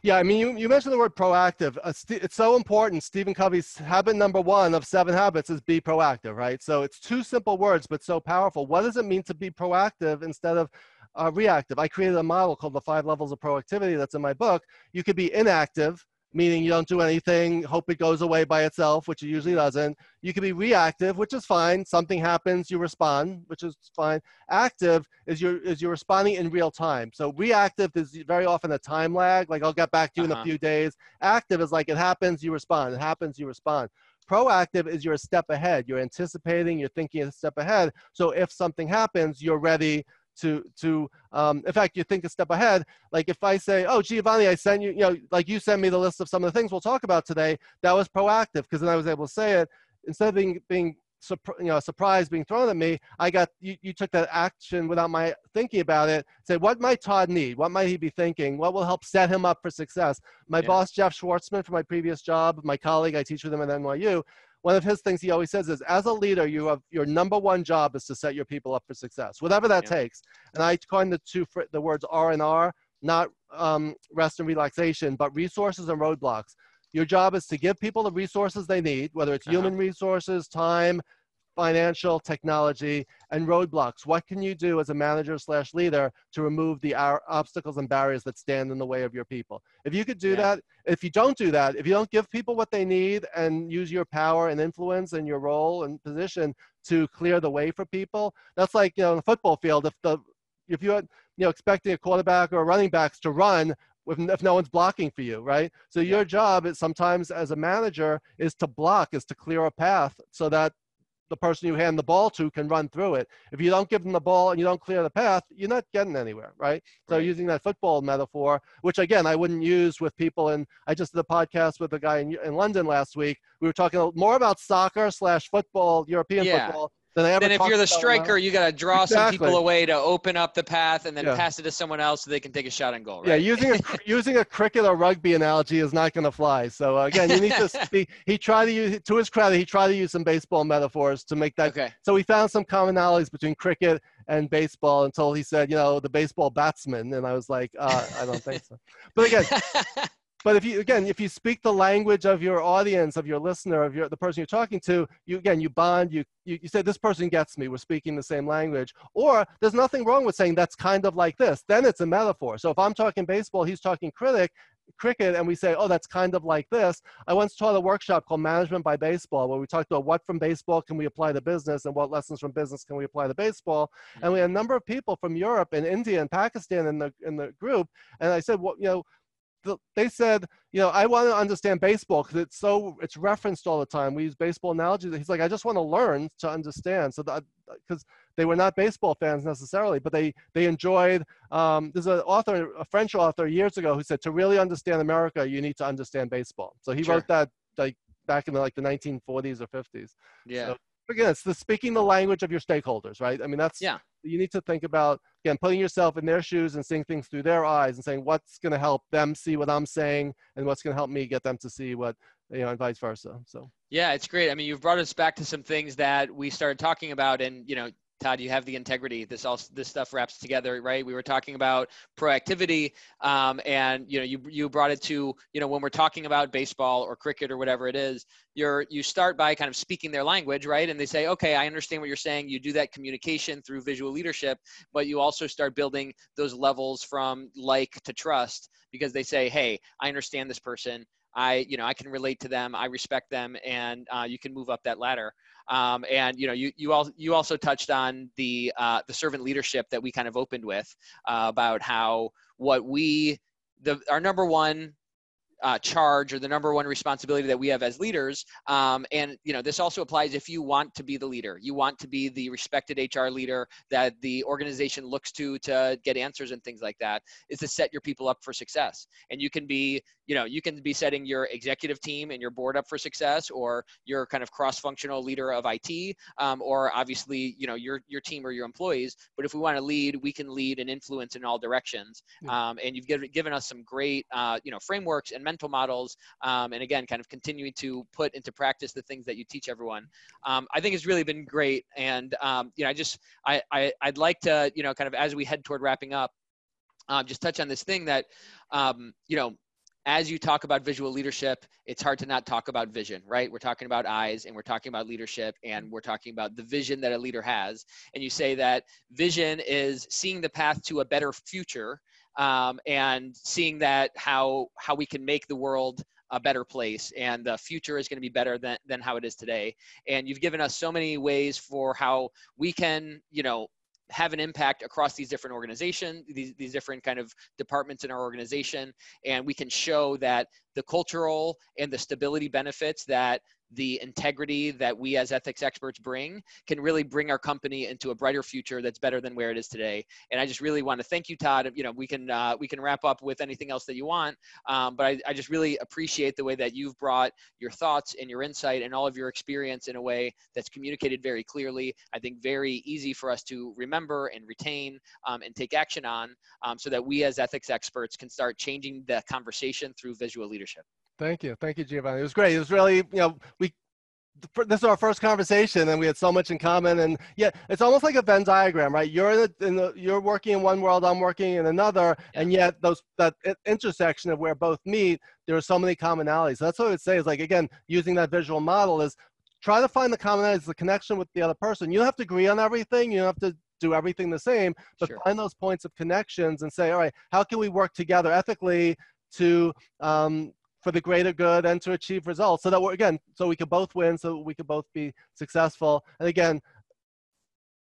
Yeah i mean you, you mentioned the word proactive. Uh, st- it's so important. Stephen covey's habit number one of seven habits is be proactive right? So it's two simple words but so powerful. What does it mean to be proactive instead of uh, reactive? I created a model called the five levels of proactivity that's in my book. You could be inactive meaning you don't do anything, hope it goes away by itself, which it usually doesn't. You can be reactive, which is fine. Something happens, you respond, which is fine. Active is you're, is you're responding in real time. So reactive is very often a time lag, like I'll get back to you uh-huh. in a uh-huh. few days. Active is like it happens, you respond. It happens, you respond. Proactive is you're a step ahead. You're anticipating, you're thinking a step ahead. So if something happens, you're ready to to um, in fact you think a step ahead like if i say oh giovanni i sent you you know like you send me the list of some of the things we'll talk about today that was proactive because then i was able to say it instead of being being you know, a surprise being thrown at me, I got you, you took that action without my thinking about it. Say, what might Todd need? What might he be thinking? What will help set him up for success? My yeah. boss, Jeff Schwartzman, from my previous job, my colleague, I teach with him at NYU. One of his things he always says is, as a leader, you have your number one job is to set your people up for success, whatever that yeah. takes. And I coined the two the words R and R, not um, rest and relaxation, but resources and roadblocks. Your job is to give people the resources they need, whether it's uh-huh. human resources, time, financial, technology, and roadblocks. What can you do as a manager slash leader to remove the obstacles and barriers that stand in the way of your people? If you could do yeah. that, if you don't do that, if you don't give people what they need and use your power and influence and your role and position to clear the way for people, that's like you know, on the football field. If the if you're you know expecting a quarterback or a running backs to run if no one's blocking for you, right? So your job is sometimes as a manager is to block, is to clear a path so that the person you hand the ball to can run through it. If you don't give them the ball and you don't clear the path, you're not getting anywhere, right? So right. using that football metaphor, which again I wouldn't use with people, and I just did a podcast with a guy in, in London last week. We were talking more about soccer slash football, European yeah. football, then if you're the striker, you got to draw exactly. some people away to open up the path and then yeah. pass it to someone else so they can take a shot and goal. Right? Yeah, using a using a cricket or rugby analogy is not going to fly. So uh, again, you need to speak. He tried to use, to his credit, he tried to use some baseball metaphors to make that. Okay. So we found some commonalities between cricket and baseball until he said, you know, the baseball batsman, and I was like, uh, I don't think so. But again, but if you again if you speak the language of your audience of your listener of your the person you're talking to you again you bond you, you you say this person gets me. We're speaking the same language. Or there's nothing wrong with saying that's kind of like this. Then it's a metaphor. So if i'm talking baseball he's talking critic cricket and we say oh that's kind of like this. I once taught a workshop called management by baseball where we talked about what from baseball can we apply to business and what lessons from business can we apply to baseball. And we had a number of people from europe and india and pakistan in the in the group. And i said well you know they said, you know, I want to understand baseball because it's so it's referenced all the time. We use baseball analogies. He's like, I just want to learn to understand. So that because they were not baseball fans necessarily, but they they enjoyed. Um, there's an author, a French author, years ago who said to really understand America, you need to understand baseball. So he sure. wrote that like back in the, like the 1940s or 50s. Yeah. So, again, it's the speaking the language of your stakeholders, right? I mean, that's yeah. You need to think about again putting yourself in their shoes and seeing things through their eyes and saying what's going to help them see what I'm saying and what's going to help me get them to see what you know and vice versa. So yeah, it's great. I mean, you've brought us back to some things that we started talking about, and you know, Todd, you have the integrity. This all this stuff wraps together, right? We were talking about proactivity, um, and you know, you you brought it to you know when we're talking about baseball or cricket or whatever it is, you're you start by kind of speaking their language, right? And they say, okay, I understand what you're saying. You do that communication through visual leadership, but you also start building those levels from like to trust because they say, hey, I understand this person. I, you know, I can relate to them. I respect them, and uh, you can move up that ladder. Um, and you know, you you also you also touched on the uh, the servant leadership that we kind of opened with uh, about how what we the our number one uh, charge or the number one responsibility that we have as leaders. Um, and you know, this also applies if you want to be the leader. You want to be the respected HR leader that the organization looks to to get answers and things like that. Is to set your people up for success. And you can be, you know, you can be setting your executive team and your board up for success, or your kind of cross-functional leader of IT, um, or obviously, you know, your your team or your employees. But if we want to lead, we can lead and influence in all directions. Um, and you've given, given us some great, uh, you know, frameworks and mental models, um, and again, kind of continuing to put into practice the things that you teach everyone. Um, I think it's really been great, and um, you know, I just I, I I'd like to you know kind of as we head toward wrapping up, um, just touch on this thing that um, you know as you talk about visual leadership, it's hard to not talk about vision, right? We're talking about eyes and we're talking about leadership and we're talking about the vision that a leader has. And you say that vision is seeing the path to a better future um, and seeing that how how we can make the world a better place and the future is going to be better than, than how it is today and you've given us so many ways for how we can you know have an impact across these different organizations these, these different kind of departments in our organization. And we can show that the cultural and the stability benefits that the integrity that we as ethics experts bring can really bring our company into a brighter future that's better than where it is today. And I just really want to thank you, Todd. You know, we can uh, we can wrap up with anything else that you want, um, but I, I just really appreciate the way that you've brought your thoughts and your insight and all of your experience in a way that's communicated very clearly. I think very easy for us to remember and retain um, and take action on, um, so that we as ethics experts can start changing the conversation through visual leadership. Thank you. Thank you, Giovanni. It was great. It was really, you know, we this is our first conversation and we had so much in common and yeah it's almost like a venn diagram right you're in the, in the you're working in one world i'm working in another yeah. and yet those that intersection of where both meet there are so many commonalities so that's what i would say is like again using that visual model is try to find the commonalities the connection with the other person you don't have to agree on everything you don't have to do everything the same but sure. find those points of connections and say all right how can we work together ethically to um, for the greater good and to achieve results. So that we're again so we could both win so we could both be successful. And again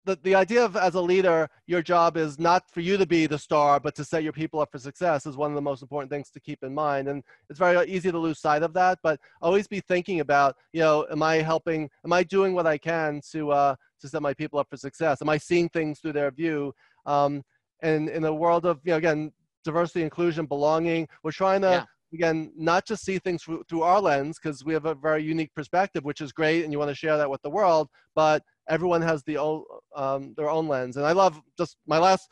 the, the idea of as a leader your job is not for you to be the star but to set your people up for success is one of the most important things to keep in mind. And it's very easy to lose sight of that but always be thinking about you know am i helping am i doing what i can to uh to set my people up for success? Am i seeing things through their view? Um and in the world of you know again diversity inclusion belonging we're trying to yeah again, not just see things through, our lens, because we have a very unique perspective, which is great, and you want to share that with the world, but everyone has the own, um, their own lens. And I love just my last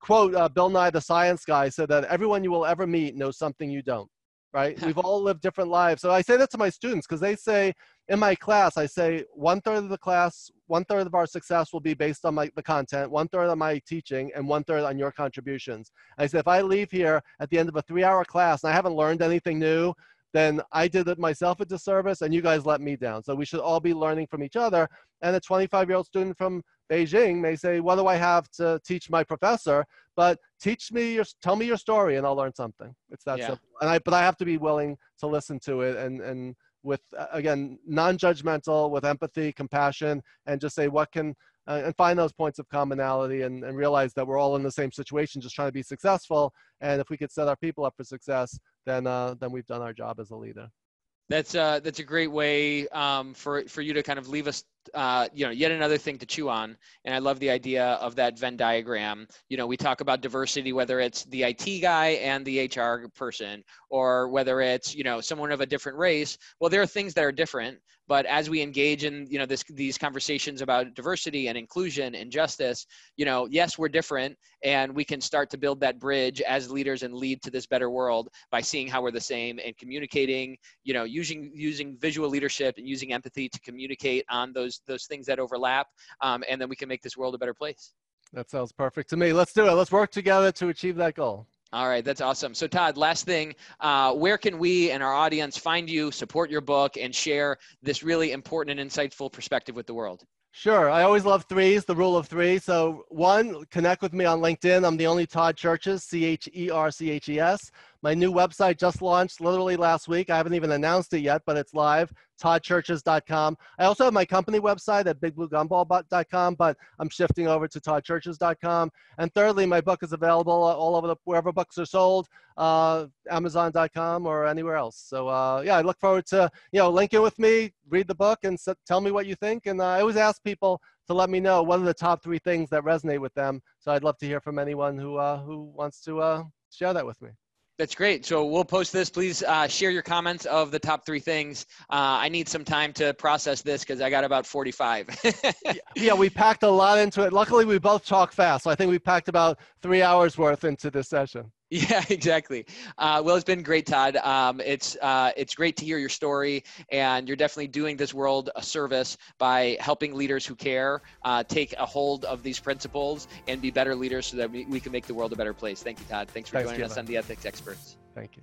quote, uh, Bill Nye, the science guy, said that everyone you will ever meet knows something you don't right? We've all lived different lives. So I say that to my students because they say in my class, I say one third of the class, one third of our success will be based on my, the content, one third on my teaching, and one third on your contributions. I say if I leave here at the end of a three hour class and I haven't learned anything new, then I did it myself a disservice and you guys let me down. So we should all be learning from each other. And a 25 year old student from Beijing may say, what do I have to teach my professor? But teach me your, tell me your story and I'll learn something. It's that yeah. simple. And I, but I have to be willing to listen to it and, and with, again, non-judgmental, with empathy, compassion, and just say, what can, uh, and find those points of commonality and, and realize that we're all in the same situation, just trying to be successful. And if we could set our people up for success, then uh, then we've done our job as a leader. That's uh, that's a great way um, for for you to kind of leave us, uh, you know, yet another thing to chew on. And I love the idea of that Venn diagram. You know, we talk about diversity, whether it's the IT guy and the HR person, or whether it's you know someone of a different race. Well, there are things that are different, but as we engage in you know this these conversations about diversity and inclusion and justice, you know, yes, we're different, and we can start to build that bridge as leaders and lead to this better world by seeing how we're the same and communicating. You know using using visual leadership and using empathy to communicate on those those things that overlap, um, and then we can make this world a better place. That sounds perfect to me. Let's do it. Let's work together to achieve that goal. All right, that's awesome. So, Todd, last thing, uh, where can we and our audience find you, support your book, and share this really important and insightful perspective with the world? Sure. I always love threes, the rule of three. So, one, connect with me on LinkedIn. I'm the only Todd Cherches, C H E R C H E S. My new website just launched literally last week. I haven't even announced it yet, but it's live, toddcherches.com. I also have my company website at bigbluegumball.com, but I'm shifting over to toddcherches.com. And thirdly, my book is available all over the, wherever books are sold, uh, amazon.com or anywhere else. So uh, yeah, I look forward to, you know, link in with me, read the book and tell me what you think. And uh, I always ask people to let me know what are the top three things that resonate with them. So I'd love to hear from anyone who, uh, who wants to uh, share that with me. That's great. So we'll post this. Please uh, share your comments of the top three things. Uh, I need some time to process this because I got about 45. yeah, we packed a lot into it. Luckily, we both talk fast. So I think we packed about three hours worth into this session. Yeah, exactly. Uh, well, it's been great, Todd. Um, it's uh, it's great to hear your story, and you're definitely doing this world a service by helping leaders who care uh, take a hold of these principles and be better leaders, so that we, we can make the world a better place. Thank you, Todd. Thanks for Thanks, joining us on the Ethics Experts. Thank you.